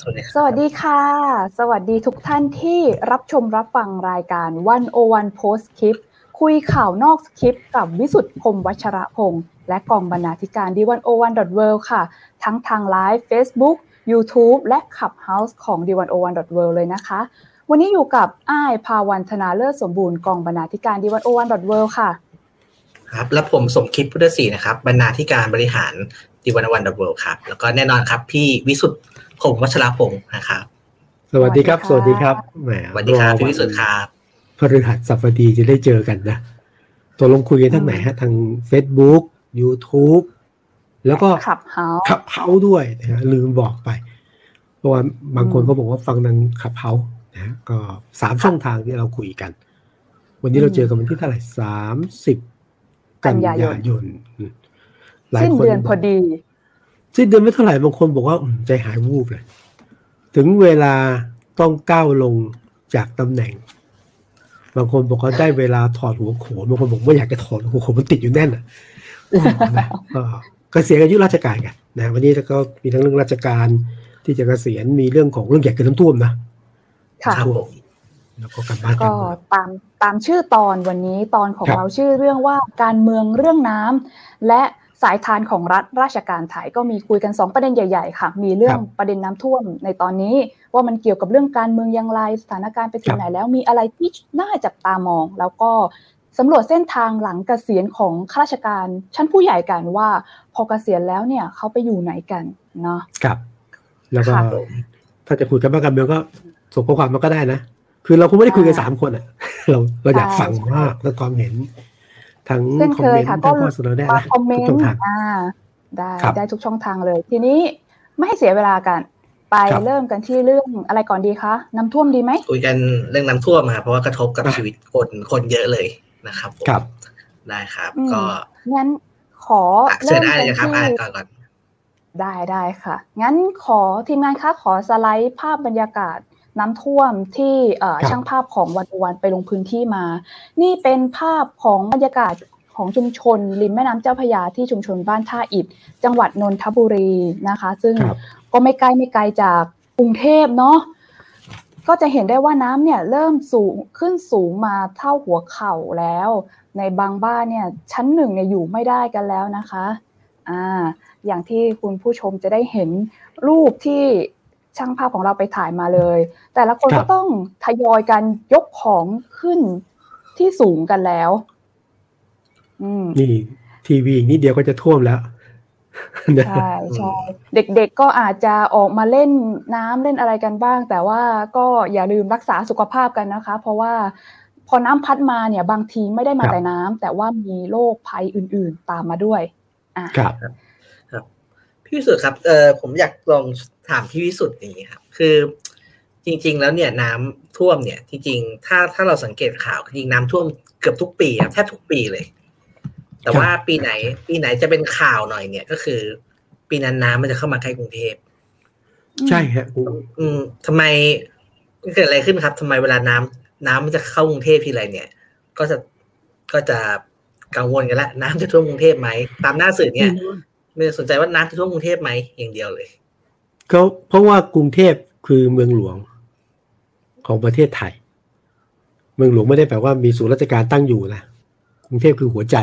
สวัสดีสวัสดีค่ะ สวัสดีทุกท่านที่รับชมรับฟังรายการวันโอวันโพสคลิปคุยข่าวนอกคลิปกับวิสุทธ์พมวัชระพงศ์และกองบรรณาธิการดีวันโอวันดอทเวค่ะ ทั้งทางไลฟ์ Facebook YouTube และ Clubhouse ของ d 1 0 1 w o r l d เลยนะคะ วันนี้อยู่กับอ้ายภาวันธนาเลิศสมบูรณ์กองบรรณาธิการ d 1 0 1 w o r l d ค่ะ ครับ และผมสมคิดพุทธศรีนะครับ บรรณาธิการบริหารดีวันวันดับเบิลครับ แล้วก็แน่นอนครับ พี่วิสุทธ์ คมวัชรพงศ์นะครับ สวัสดีครับ สวัสดีครับแหมสวัสดีครับพี่วิสุทธ์ครับพฤหัสบดีจะได้เจอกันนะตัวลงคุยกันทั้งไหนฮะทาง Facebook YouTube แล้วก็ขับเฮาขับเฮาด้วยนะฮะลืมบอกไป เพราะว่าบางคนก็บอกว่าฟังทางขับเฮานะก็สามช่องทางที่เราคุยกัน วันนี้เราเจอกันวันที่เท่าไหร่สามสิบกันยายนสิ้นเดือนพอดี สิ้นเดือนไม่เท่าไหร่บางคนบอกว่าใจหายวูบเลย ถึงเวลาต้องก้าวลงจากตำแหน่ง บางคนบอกว่าได้เวลาถอดหัวโขนบางคนบอกว่าอยากจะถอดหัวโขนมันติดอยู่แน่นอะก็เสียอายุราชการกันนะวันนี้ก็มีทั้งเรื่องราชการที่จะเกษียณมีเรื่องของเรื่องใหญ่กินน้ำท่วมนะค่ะแล้วก็การบ้านก็ตามตามชื่อตอนวันนี้ตอนของเราชื่อเรื่องว่าการเมืองเรื่องน้ำและ สายทานของรัฐราชการไทยก็มีคุยกัน 2 ประเด็นใหญ่ๆค่ะ มีเรื่องประเด็นน้ำท่วมในตอนนี้ ว่ามันเกี่ยวกับเรื่องการเมืองอย่างไรสถานการณ์ไปถึงไหนแล้วมีอะไรที่น่าจับตามอง แล้วก็สำรวจเส้นทางหลังเกษียณของข้าราชการชั้นผู้ใหญ่กันว่า พอเกษียณแล้วเนี่ยเขาไปอยู่ไหนกันเนาะครับ แล้วก็ถ้าจะคุยกันบ้างการเมืองก็ส่งข้อความมาก็ได้นะ คือเราคงไม่ได้คุยกันสามคนอะ เราเราอยากฟังมากแล้วความเห็น ทั้งคอมเมนต์ทั้งข้อเสนอได้นะทุกช่องทางได้ได้ทุกช่องทางเลย ทีนี้ไม่ให้เสียเวลากัน ไปเริ่มกันที่เรื่องอะไรก่อนดีคะน้ำท่วมดีไหมคุยกันเรื่องน้ำท่วมครับเพราะว่ากระทบกับชีวิตคนคนเยอะเลยนะครับครับได้ครับ ก็งั้นขอเริ่มกันที่อ่านก่อนก่อนได้ได้ค่ะ งั้นขอทีมงานคะขอสไลด์ภาพบรรยากาศ น้ำท่วมที่ช่างภาพของวันวันไปลงพื้นที่มา นี่เป็นภาพของบรรยากาศของชุมชน ริมแม่น้ำเจ้าพยาที่ชุมชนบ้านท่าอิฐจังหวัดนนทบุรีนะคะ ซึ่งก็ไม่ไกลไม่ไกลจากกรุงเทพเนาะก็จะเห็นได้ว่าน้ำเนี่ยเริ่มสูงขึ้นสูงมาเท่าหัวเข่าแล้ว ในบางบ้านเนี่ยชั้นหนึ่งเนี่ยอยู่ไม่ได้กันแล้วนะคะอ่าอย่างที่คุณผู้ชมจะได้เห็นรูปที่ ช่างภาพของเราไปถ่ายมาเลย แต่ละคนก็ต้องทยอยกันยกของขึ้นที่สูงกันแล้วนี่ ทีวีอีกนิดเดียวก็จะท่วมแล้วใช่ใช่เด็กๆก็อาจจะออกมาเล่นน้ำเล่นอะไรกันบ้าง แต่ว่าก็อย่าลืมรักษาสุขภาพกันนะคะ เพราะว่าพอน้ำพัดมาเนี่ย บางทีไม่ได้มาแต่น้ำแต่ว่ามีโรคภัยอื่น ๆ ตามมาด้วยอ่าครับ ครับพี่วิสุทธ์ครับเออผมอยากลอง ถามพี่วิสุทธ์อย่างนี้ครับ คือจริง ๆ แล้วเนี่ยน้ำท่วมเนี่ย จริงๆถ้าถ้าเราสังเกตข่าวจริงน้ำท่วมเกือบทุกปีแทบทุกปีเลย แต่ว่าปีไหน ปีไหนจะเป็นข่าวหน่อยเนี่ยก็คือ ปีนั้นน้ำมันจะเข้ามาใกล้กรุงเทพใช่ครับอืมทำไมเกิดอะไรขึ้นครับทำไมเวลาน้ำน้ำมันจะเข้ากรุงเทพทีไรเนี่ย ก็จะก็จะกังวลกันละน้ำจะท่วมกรุงเทพไหมตามหน้าสื่อเนี่ยไม่สนใจว่าน้ำจะท่วมกรุงเทพไหมอย่างเดียวเลย เขาเพราะว่ากรุงเทพคือเมืองหลวงของประเทศไทย เมืองหลวงไม่ได้แปลว่ามีศูนย์ราชการตั้งอยู่นะกรุงเทพคือหัวใจ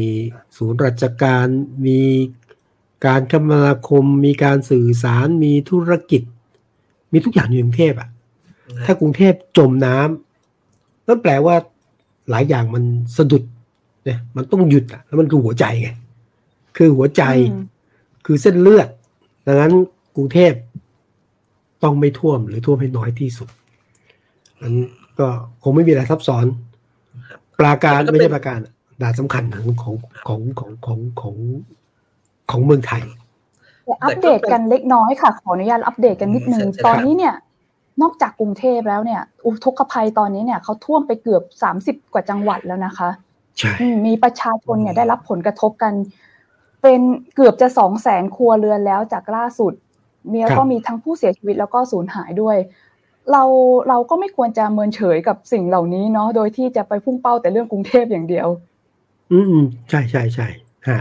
มีศูนย์ราชการมีการคมนาคม มีการสื่อสารมีธุรกิจ มีทุกอย่างอยู่กรุงเทพอะ ถ้ากรุงเทพจมน้ำนั่นแปลว่าหลายอย่างมันสะดุดเนี่ยมันต้องหยุดอะแล้วมันคือหัวใจไงคือหัวใจคือเส้นเลือด ดังนั้นกรุงเทพต้องไม่ท่วมหรือท่วมให้น้อยที่สุดอันก็คงไม่มีอะไรซับซ้อน ปราการไม่ใช่ปราการด่านสำคัญของของของของของของของเมืองไทยอัปเดตกันเล็กน้อยค่ะ ขออนุญาตอัปเดตกันนิดนึงตอนนี้เนี่ย นอกจากกรุงเทพแล้วเนี่ย อุทกภัยตอนนี้เนี่ยเขาท่วมไปเกือบสามสิบกว่าจังหวัดแล้วนะคะใช่มีประชาชนเนี่ยได้รับผลกระทบกัน เป็นเกือบจะสองแสนครัวเรือนแล้วจากล่าสุดมีแล้วก็มีทั้งผู้เสียชีวิตแล้วก็สูญหายด้วย เราเราก็ไม่ควรจะเมินเฉยกับสิ่งเหล่านี้เนาะโดยที่จะไปพุ่งเป้าแต่เรื่องกรุงเทพอย่างเดียว อืมใช่ใช่ใช่ฮะ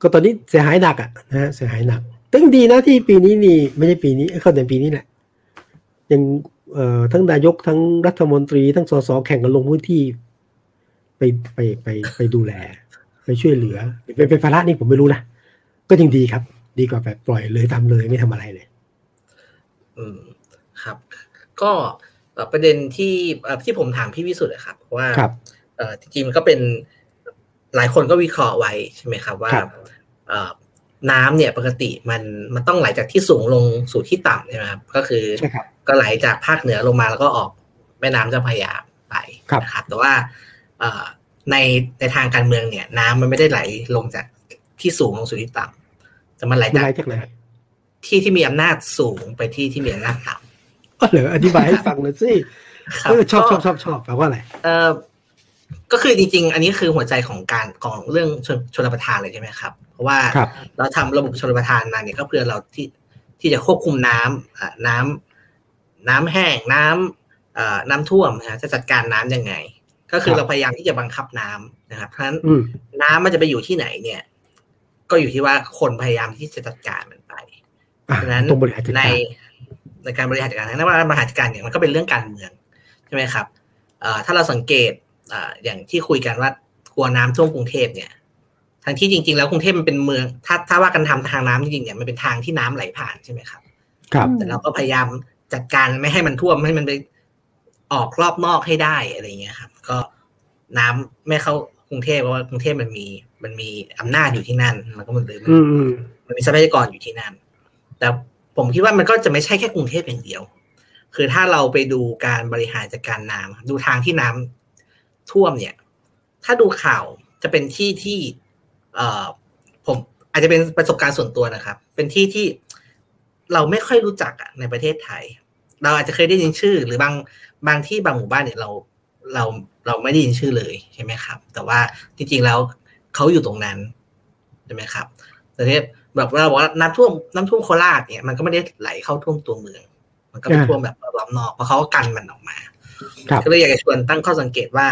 ก็ตอนนี้เสียหายหนักอะนะฮะเสียหายหนักตั้งดีนะที่ปีนี้นี่ไม่ใช่ปีนี้เข้าแต่ปีนี้แหละยังเอ่อทั้งนายกทั้งรัฐมนตรี ทั้งสสแข่งกันลงพื้นที่ ไปไปไปไปดูแล ไปช่วยเหลือเป็นเป็นภาระนี่ผมไม่รู้นะก็ยังดีครับ ดีกว่าแบบปล่อยเลยทำเลยไม่ทำอะไรเลย อืมครับ ก็เอ่อประเด็นที่เอ่อที่ผมถามพี่วิสุทธ์อะครับเพราะว่าครับเอ่อจริงๆมันก็เป็นหลายคนก็วิเคราะห์ไว้ใช่ไหมครับว่าครับเอ่อน้ำเนี่ยปกติมันมันต้องไหลจากที่สูงลงสู่ที่ต่ำใช่ไหมครับก็คือใช่ครับก็ไหลจากภาคเหนือลงมาแล้วก็ออกแม่น้ำเจ้าพระยาไปครับนะครับ แต่ว่าเอ่อ ในในทางการเมืองเนี่ย น้ำมันไม่ได้ไหลลงจากที่สูงลงสู่ที่ต่ำแต่มันไหลมันจากไรจากไหนที่ที่มีอำนาจสูงไปที่ที่มีอำนาจต่ำก็เหลืออธิบายให้ฟังหน่อยสิครับเออชอบชก็อบชอบชอบแปลว่าอะไรเออก็คือจริงๆ อันนี้คือหัวใจของการของเรื่องชนชนประทานเลยใช่ไหมครับ เพราะว่าครับเราทำระบบชนประทานมาเนี่ยก็เพื่อเราที่ที่จะควบคุมน้ำอ่าน้ำน้ำแห้งน้ำเอ่อน้ำท่วมนะฮะจะจัดการน้ำยังไง ก็คือครับเราพยายามที่จะบังคับน้ำนะครับเพราะฉะนั้นอืมน้ำมันจะไปอยู่ที่ไหนเนี่ย ก็อยู่ที่ว่าคนพยายามที่จะจัดการมันไปอะฉะนั้นต้องบริหารจัดในการในการบริหารจัดการนั้นว่าบริหารจัดการเนี่ยมันก็เป็นเรื่องการเมืองใช่ไหมครับเอ่อถ้าเราสังเกตเอ่ออย่างที่คุยกันว่ากลัวน้ำท่วมกรุงเทพเนี่ยทั้งที่จริง ๆ แล้วกรุงเทพมันเป็นเมือง ถ้าถ้าว่ากันทำทางน้ำจริงๆเนี่ยมันเป็นทางที่น้ำไหลผ่านใช่ไหมครับ ครับอืมแต่เราก็พยายามจัดการไม่ให้มันท่วมไม่ให้มันไป ออกรอบนอกให้ได้อะไรเงี้ยครับ ก็น้ำไม่เข้ากรุงเทพเพราะว่ากรุงเทพมันมี มันมีอำนาจอยู่ที่นั่น มันก็มันเลยมันอืมอืมมันมีทรัพยากรอยู่ที่นั่น แต่ผมคิดว่ามันก็จะไม่ใช่แค่กรุงเทพอย่างเดียว คือถ้าเราไปดูการบริหารจัดการน้ำดูทางที่น้ำท่วมเนี่ย ถ้าดูข่าวจะเป็นที่ที่เอ่อผมอาจจะเป็นประสบการณ์ส่วนตัวนะครับ เป็นที่ที่เราไม่ค่อยรู้จักอะในประเทศไทย เราอาจจะเคยได้ยินชื่อ หรือบาง บางที่บางหมู่บ้านเนี่ยเราเราเราไม่ได้ยินชื่อเลยใช่ไหมครับ แต่ว่าจริงๆแล้วเขาอยู่ตรงนั้นใช่ไหมครับแต่เนี่ยแบบเราบอกว่าน้ำท่วมน้ำท่วมโคราชเนี่ยมันก็ไม่ได้ไหลเข้าท่วมตัวเมือง มันก็ไปอ่าท่วมแบบรอบนอกเพราะเขาก็กันมันออกมาครับก็เลยอยากจะชวนตั้งข้อสังเกตว่า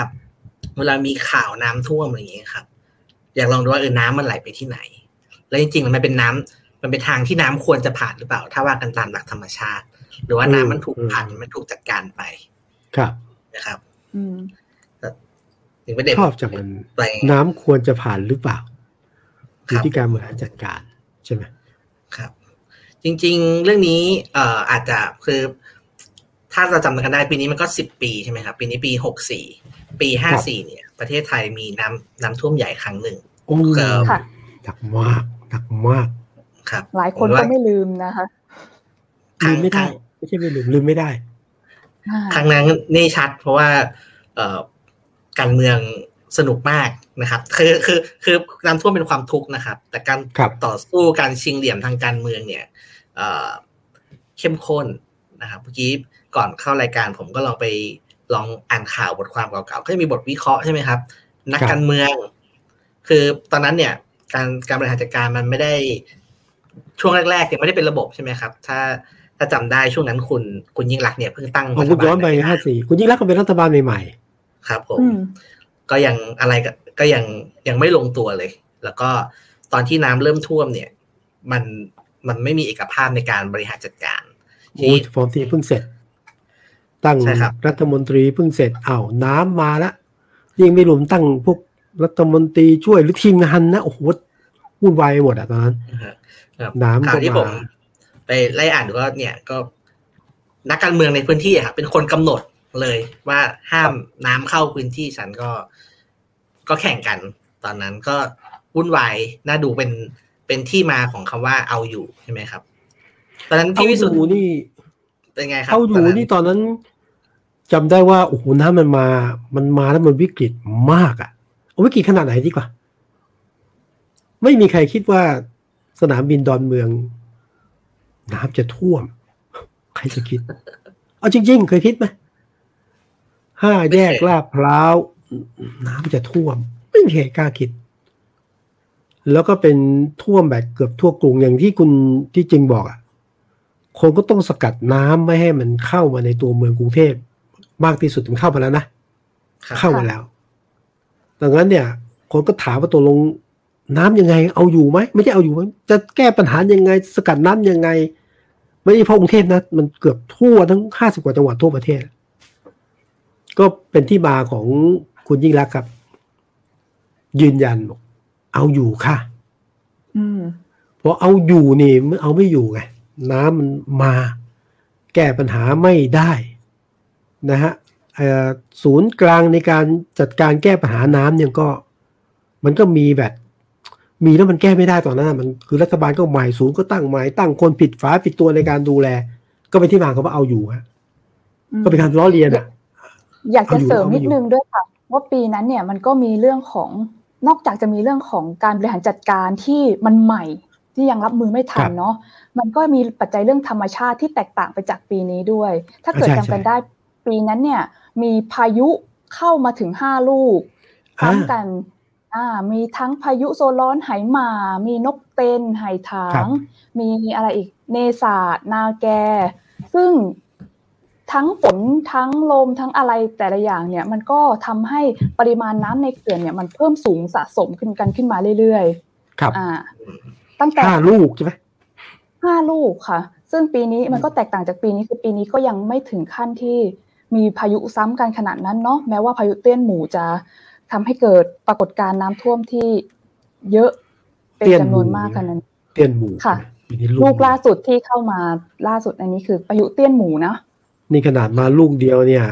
เวลามีข่าวน้ำท่วมอะไรอย่างเงี้ยครับ อยากลองดูว่าเออน้ำมันไหลไปที่ไหน แล้วจริงๆแล้วมันเป็นน้ำมันเป็นทางที่น้ำควรจะผ่านหรือเปล่า ถ้าว่ากันตามหลักธรรมชาติ หรือว่าน้ำมันถูกอืมผ่านมันถูกจัดการไป ครับนะครับอืมถึงประเด็นชอบจากมันไปน้ำควรจะผ่านหรือเปล่าอคยู่รับที่การบริหารจัดการใช่ไหมครับ จริง ๆ เรื่องนี้เอ่ออาจจะคือถ้าเราจำกันได้ปีนี้มันก็สิบปีใช่ไหมครับ ปีนี้ปีหกสี่ปีห้าสี่เนี่ย ประเทศไทยมีน้ำน้ำท่วมใหญ่ครั้งหนึ่งโอ้เออค่ะหนักมากหนักมาก ครับ หลายคนผก็ว่าไม่ลืมนะคะลืมไม่ได้ ไม่ใช่ไม่ลืมลืมไม่ได้อ่า ครั้งนั้นนี่ชัด เพราะว่าเอ่อการเมืองสนุกมากนะครับ คือคือคือน้ำท่วมเป็นความทุกข์นะครับ แต่การครับต่อสู้การชิงเหลี่ยมทางการเมืองเนี่ยเอ่อเข้มข้นนะครับเมื่อกี้ก่อนเข้ารายการผมก็ลองไปลองอ่านข่าวบทความเก่าๆก็จะมีบทวิเคราะห์ใช่ไหมครับ นักครับการเมือง คือตอนนั้นเนี่ย การการบริหารจัดการมันไม่ได้ช่วงแรกๆเนี่ยไม่ได้เป็นระบบใช่ไหมครับ ถ้า ถ้าจำได้ช่วงนั้นคุณคุณยิ่งรักษณ์เนี่ยเพิ่งตั้งผมรัฐบาลย้อนไปห้าสี่คุณยิ่งรักษณ์ก็เป็นรัฐบาลใหม่ครับผมอืมก็ยังอะไรก็ก็ยังยังไม่ลงตัวเลย แล้วก็ตอนที่น้ำเริ่มท่วมเนี่ย มันมันไม่มีเอกภาพในการบริหารจัดการๆโอ้ยฟอร์มทีเพิ่งเสร็จ ตั้งใช่ครับรัฐมนตรีเพิ่งเสร็จอ้าวน้ำมาแล้วยิ่งไม่รวมตั้งพวกรัฐมนตรีช่วยหรือทีมงานนะโอ้โหวุ่นวายไปหมดอะตอนนั้นนะฮะครับน้ำก็ข่าวที่ผมมา ไปไล่อ่านดูก็เนี่ยก็นักการเมืองในพื้นที่อะครับเป็นคนกำหนดเลยว่าห้ามน้ำเข้าพื้นที่ฉันก็ก็แข่งกัน ตอนนั้นก็วุ่นวายน่าดูเป็นเป็นที่มาของคำว่าเอาอยู่ใช่ไหมครับ ตอนนั้นเอาที่วิสุทอธ์ยู่นี่เป็นไงครับเอาอยู่ตนี่ตอนนั้นจำได้ว่าโอ้โหน้ำมันมา มันมาแล้วมันวิกฤตมากอะเอาวิกฤตขนาดไหนดีกว่า ไม่มีใครคิดว่าสนามบินดอนเมือง น้ำจะท่วม ใครจะคิด เอาจริง ๆ เคยคิดไหมห้าแยกลาดพร้าว น้ำจะท่วม ไม่มีใครกล้าคิด แล้วก็เป็นท่วมแบบเกือบทั่วกรุงอย่างที่คุณที่จริงบอกอะคนก็ต้องสกัดน้ำไม่ให้มันเข้ามาในตัวเมืองกรุงเทพมากที่สุดมันเข้ามาแล้วนะครับเข้ามาแล้ว ดังนั้นเนี่ย คนก็ถามว่าตัวลงน้ำยังไง เอาอยู่ไหม ไม่ใช่เอาอยู่ไหมจะแก้ปัญหายังไง สกัดน้ำยังไง ไม่ใช่เพราะกรุงเทพนะ มันเกือบทั่วทั้งห้าสิบกว่าจังหวัดทั่วประเทศ ก็เป็นที่มาของคุณยิ่งรักษณ์ครับ ยืนยันบอกเอาอยู่ค่ะอืมเพราะเอาอยู่นี่มันเอาไม่อยู่ไงน้ำมันมาแก้ปัญหาไม่ได้นะฮะเอ่อศูนย์กลางในการจัดการแก้ปัญหาน้ำเนี่ยก็ มันก็มีแบบ มีแล้วมันแก้ไม่ได้ตอนนั้นนะมันคือรัฐบาลก็ใหม่ศูนย์ก็ตั้งใหม่ตั้งคนผิดฝาผิดตัวในการดูแล ก็เป็นที่มาของว่าเอาอยู่ฮะก็เป็นการล้อเลียนอะ อยากจะเสริมเอาอยู่นิดนึงด้วยค่ะ ว่าปีนั้นเนี่ยมันก็มีเรื่องของนอกจากจะมีเรื่องของการบริหารจัดการที่มันใหม่ที่ยังรับมือไม่ทันเนาะมันก็มีปัจจัยเรื่องธรรมชาติที่แตกต่างไปจากปีนี้ด้วย ถ้าเกิดใช่จำกันใช่ได้ปีนั้นเนี่ย มีพายุเข้ามาถึงห้าลูกพร้อมกัน อ่ามีทั้งพายุโซนร้อนไหหมา มีนกเต็นไหถาครังบมีอะไรอีกเนศาสนาแก ซึ่งทั้งฝนทั้งลมทั้งอะไรแต่ละอย่างเนี่ย มันก็ทำให้ปริมาณน้ำในเขื่อนเนี่ยมันเพิ่มสูงสะสมขึ้นกันขึ้นมาเรื่อยครับๆอ่า ตั้งแต่ห้าลูกใช่ไหมห้าลูกค่ะ ซึ่งปีนี้มันก็แตกต่างจากปีนี้คือปีนี้ก็ยังไม่ถึงขั้นที่มีพายุซ้ำกันขนาดนั้นเนาะแม้ว่าพายุเตี้ยนหมูจะ ทำให้เกิดปรากฏการณ์น้ำท่วมที่เยอะเป็นจำนวนมากขนาดนั้น เตี้ยนหมูค่ะปีนี้ลูกล่าสุดที่เข้ามาล่าสุดอันนี้คือพายุเตี้ยนหมูนะนี่ขนาดมาลูกเดียวเนี่ย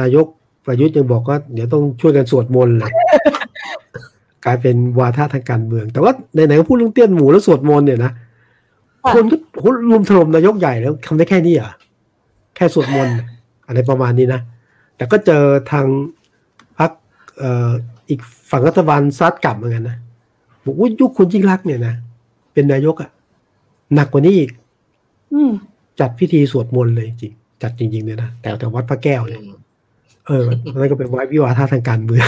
นายกประยุทธ์ยังบอกว่าเดี๋ยวต้องช่วยกันสวดมนต์เลยกลายเป็นวาทะทางการเมือง แต่ว่าไหนๆก็พูดเรื่องเตี้ยนหมูแล้วสวดมนต์เนี่ยนะค่ะคนก็โหรุมถล่มนายกใหญ่แล้วทำได้แค่นี้เหรอะแค่สวดมนต์อะไรประมาณนี้นะแต่ก็เจอทางพรรคเอ่ออีกฝั่งรัฐบาลซัดกลับเหมือนกันนะบอกว่ายุคคุณยิ่งรักษณ์เนี่ยนะเป็นนายกอะหนักกว่านี้อีกอืมจัดพิธีสวดมนต์เลยจริงจัดจริงๆเนี่ยนะแต่แต่วัดพระแก้วเนี่ยเออนั่นก็เป็นวัดวิวาทะทางการเมือง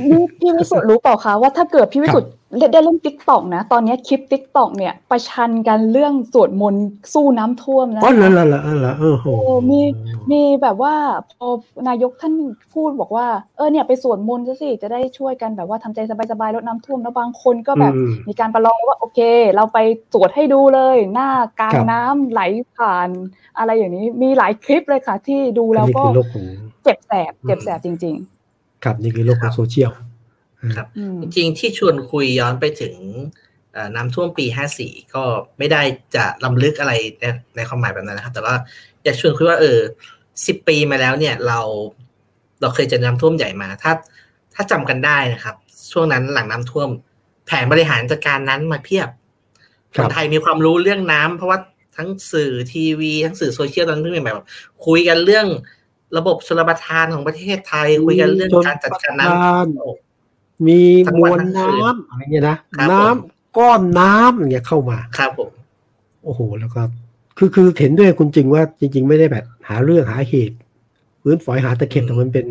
นี่พี่วิสุทธ์รู้เปล่าคะว่าถ้าเกิดพี่วิสุทธ์ ได้เล่นติ๊กต็อกนะ ตอนนี้คลิปติ๊กต็อกเนี่ย ประชันกันเรื่องสวดมนต์สู้น้ำท่วมนะอ๋อเหรอเหเหรอเหรอเหรอเออโหโอ้มีมีแบบว่าพอนายกท่านพูดบอกว่าเออเนี่ยไปสวดมนต์ซะสิจะได้ช่วยกันแบบว่าทำใจสบายๆลดน้ำท่วมแล้วบางคนก็แบบอืมมีการประลองว่าโอเค เราไปสวดให้ดูเลย หน้ากล้องครับน้ำไหลผ่าน อะไรอย่างนี้มีหลายคลิปเลยค่ะ ที่ดูอันแล้วนี้ก็คือโลกของเจ็บแสบอืมเจ็บแสบจริงครับนี่คือโลกของโซเชียล ครับๆอืมจริงๆที่ชวนคุยย้อนไปถึงเอ่อน้ำท่วมปี 54 ก็ไม่ได้จะลำลึกอะไรในในความหมายแบบนั้นนะครับ แต่ว่าอยากชวนคุยว่าเออ 10 ปีมาแล้วเนี่ยเราเราเคยเจอน้ำท่วมใหญ่มา ถ้าถ้าจำกันได้นะครับ ช่วงนั้นหลังน้ำท่วม แผนบริหารจัดการนั้นมาเพียบคครับนไทยมีความรู้เรื่องน้ำเพราะว่าทั้งสื่อทีวี ทั้งสื่อโซเชียลตอนนั้นเพิ่งแบบคุยกันเรื่องระบบชลประทานของประเทศไทย คุยกันเรื่องการจัดการน้ำ มีทั้งมวันวลทั้งคืน้ำนอะไรเงี้ยนะครับผมน้ำก้อนน้ำอย่างเงี้ยเข้ามาครับผมโอ้โห แล้วก็ คือคือเห็นด้วยคุณจริงว่าจริง ๆ ไม่ได้แบบ หาเรื่องหาเหตุพื้นฝอยหาตะเข็บแต่มันเป็น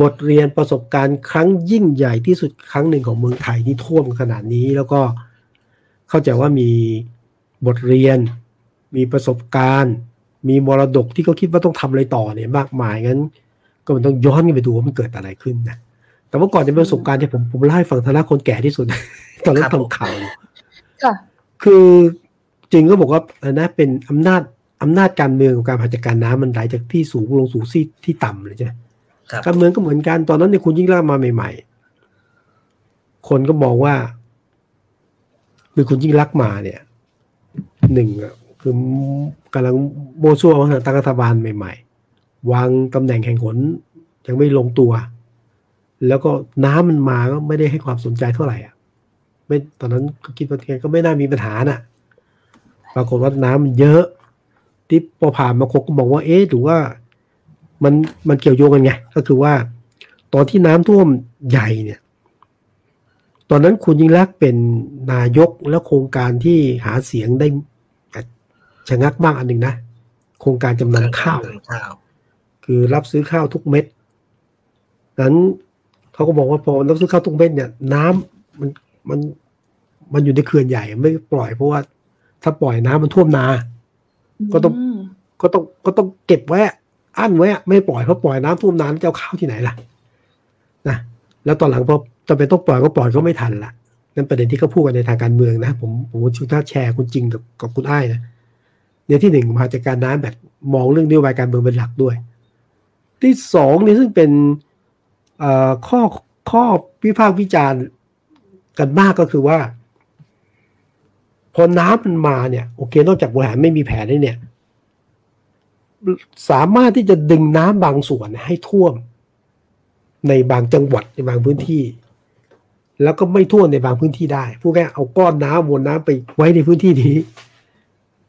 บทเรียนประสบการณ์ครั้งยิ่งใหญ่ที่สุดครั้งหนึ่งของเมืองไทยที่ท่วมขนาดนี้แล้วก็เข้าใจว่ามีบทเรียน มีประสบการณ์ มีมรดกที่เขาคิดว่าต้องทำอะไรต่อเนี่ยมากมายงั้น ก็มันต้องย้อนกันไปดูว่ามันเกิดอะไรขึ้นนะ แต่ว่าก่อนจะเป็นประสบการณ์ที่ยผมผมเล่าให้ฟังฐานะคนแก่ที่สุด ตอนนั้นครับผมทำข่าวอยู่ค่ะ คือจริงก็บอกว่าเออนะเป็นอำนาจอำนาจการเมืองของการบริหารจัดการน้ำมันไหลจากที่สูงลงสู่ที่ที่ต่ำเลยใช่ไหมครับการเมืองก็เหมือนกันตอนนั้นเนี่ยคุณยิ่งรักษณ์มาใหม่ๆ คนก็มองว่าคือคุณยิ่งรักษณ์มาเนี่ยหนึ่งอะคือกำลังโบชัวมาตั้งรัฐบาลใหม่ ๆ วางตำแหน่งแห่งหนยังไม่ลงตัว แล้วก็น้ำมันมาก็ไม่ได้ให้ความสนใจเท่าไหร่อะไม่ตอนนั้นก็คิดว่าแกก็ไม่น่ามีปัญหาน่ะ ปรากฏว่าน้ำมันเยอะที่พอผ่านมาคนก็บอกว่า เอ๊ะหรือว่า มันมันเกี่ยวโยงกันไง ก็คือว่า ตอนที่น้ำท่วมใหญ่เนี่ย ตอนนั้นคุณยิ่งรักษณ์เป็นนายกแล้วโครงการที่หาเสียงได้ชะงักบ้างอันหนึ่งนะ โครงการจำนำข้าวข้าว คือรับซื้อข้าวทุกเม็ดนั้น เขาก็บอกว่าพอรับซื้อข้าวทุกเม็ดเนี่ย น้ำมันมันมันอยู่ในเขื่อนใหญ่ไม่ปล่อยเพราะว่า ถ้าปล่อยน้ำมันท่วมนา ก็ต้องมก็ต้องก็ต้องเก็บไว้อะอั้นไว้อะไม่ปล่อยเพราะปล่อยน้ำท่วมนาแล้วจะเอาข้าวที่ไหนล่ะนะแล้วตอนหลังพอจำเป็นต้องปล่อยก็ปล่อยก็ไม่ทันละนั่นประเด็นที่เขาพูดกันในทางการเมืองนะ ผมผมชุดท่าแชร์คุณจริงกับกับคุณอ้ายนะเนี่ยที่หนึ่งมาจากการน้ำแบบมองเรื่องนโยบายการเมืองเป็นหลักด้วย ที่สองเนี่ยซึ่งเป็น ข้อข้อวิพากษ์วิจารณ์กันมากก็คือว่า พอน้ำมันมาเนี่ย โอเค นอกจากบริหารไม่มีแผนนี่เนี่ย สามารถที่จะดึงน้ำบางส่วนให้ท่วม ในบางจังหวัดในบางพื้นที่ แล้วก็ไม่ท่วมในบางพื้นที่ได้พูดง่ายเอาก้อนน้ำมวลน้ำไปไว้ในพื้นที่นี้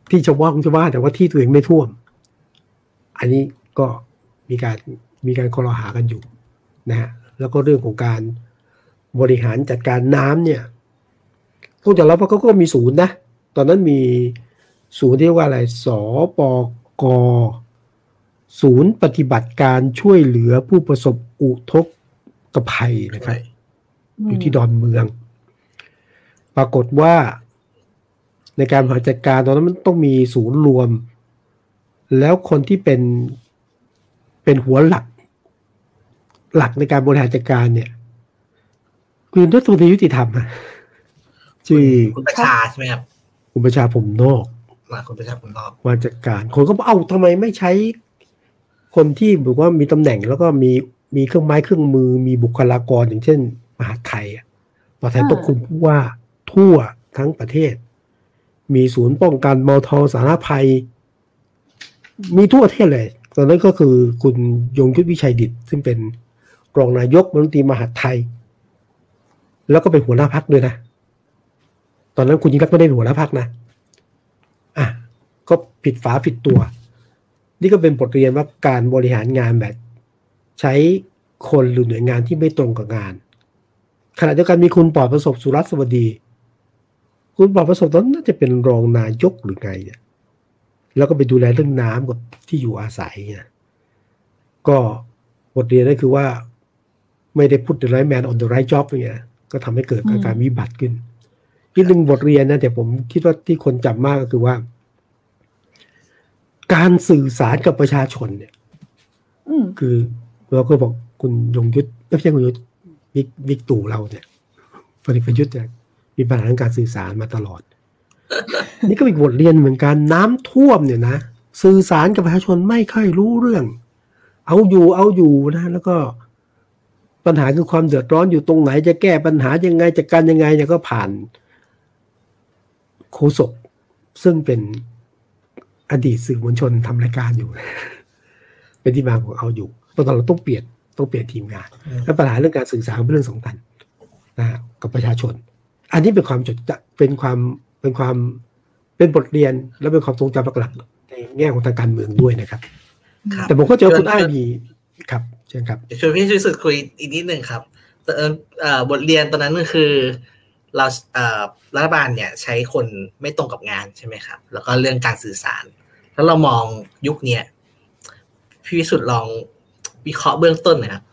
ที่ชาวบ้านชาวบ้านแต่ว่าที่ตัวเองไม่ท่วม อันนี้ก็มีการมีการคอรหากันอยู่ นะฮะแล้วก็เรื่องของการบริหารจัดการน้ำเนี่ยต้องจะรับว่าเขาก็มีศูนย์นะ ตอนนั้นมีศูนย์ที่ว่าอะไรสปกศูนย์ปฏิบัติการช่วยเหลือผู้ประสบอุทกภัยนะครับอยู่ที่ดอนเมือง ปรากฏว่าในการบริหารจัดการตอนนั้นมันต้องมีศูนย์รวม แล้วคนที่เป็นเป็นหัวหลัก หลักในการบริหารจัดการเนี่ยคือรัฐมนตรียุติธรรมอะชื่อคุณประชาใช่ไหมครับคุณประชาผมนอกมาคุณประชาผมนอกมาจัดการ คนก็เอ้าทำไมไม่ใช้ คนที่บอกว่ามีตำแหน่งแล้วก็มีมีเครื่องไม้เครื่องมือ มีบุคลากรอย่างเช่น มหาไทยอะมหาไทยต้องคุมว่าทั่วทั้งประเทศ มีศูนย์ป้องกันมอทอสารภัย มีทั่วประเทศเลย ตอนนั้นก็คือคุณยงยุทธวิชัยดิตซึ่งเป็น รองนายกมนตรีมหาไทย แล้วก็เป็นหัวหน้าพักด้วยนะ ตอนนั้นคุณยิ่งรักไม่ได้หัวหน้าพักนะอะก็ผิดฝาผิดตัว นี่ก็เป็นบทเรียนว่าการบริหารงานแบบ ใช้คนหรือหน่วยงานที่ไม่ตรงกับงาน ขณะเดียวกันมีคุณปอดประสบสุรัสวดี คุณปอดประสบตอนนั้นน่าจะเป็นรองนายกหรือไงเนี่ยแล้วก็ไปดูแลเรื่องน้ำกับที่อยู่อาศัยเนี่ยก็บทเรียนนั่นคือว่า ไม่ได้พูด the right man on the right job เนี่ยก็ทำให้เกิดอาการวิบัติขึ้นอีกหนึ่งบทเรียนนะแต่ผมคิดว่าที่คนจำมากก็คือว่า การสื่อสารกับประชาชนเนี่ยคือเราก็บอกคุณยงยุทธไม่ใช่คุณยุทธวิกวิกตู่เราเนี่ยพลเอกประยุทธ์เนี่ยมีปัญหาในการสื่อสารมาตลอด นี่ก็เป็นบทเรียนเหมือนกันน้ำท่วมเนี่ยนะสื่อสารกับประชาชนไม่ค่อยรู้เรื่อง เอาอยู่เอาอยู่นะแล้วก็ ปัญหาคือความเดือดร้อนอยู่ตรงไหน จะแก้ปัญหายังไงจะกันยังไงเนี่ยก็ผ่านโคศกซึ่งเป็นอดีตสื่อมวลชนทำรายการอยู่ เป็นที่มาของเอาอยู่ตอนเราต้องเปลี่ยนต้องเปลี่ยนทีมงานและปัญหาเรื่องการสื่อสารเป็นเรื่องสำคัญนะกับประชาชน อันนี้เป็นความจดเป็นความเป็นความเป็นบทเรียนและเป็นความทรงจำหลักในแง่ของทางการเมืองด้วยนะครับ แต่ผมก็เจอคุณอ้ายมีครับ เชิญครับชวนพี่ช่วยสุดคุยอีกนิดหนึ่งครับบทเรียนตอนนั้นก็คือเรารัฐบาลเนี่ยใช้คนไม่ตรงกับงานใช่ไหมครับ แล้วก็เรื่องการสื่อสาร แล้วเรามองยุคเนี้ยพี่วิสุทธ์ลองวิเคราะห์เบื้องต้นนะครับ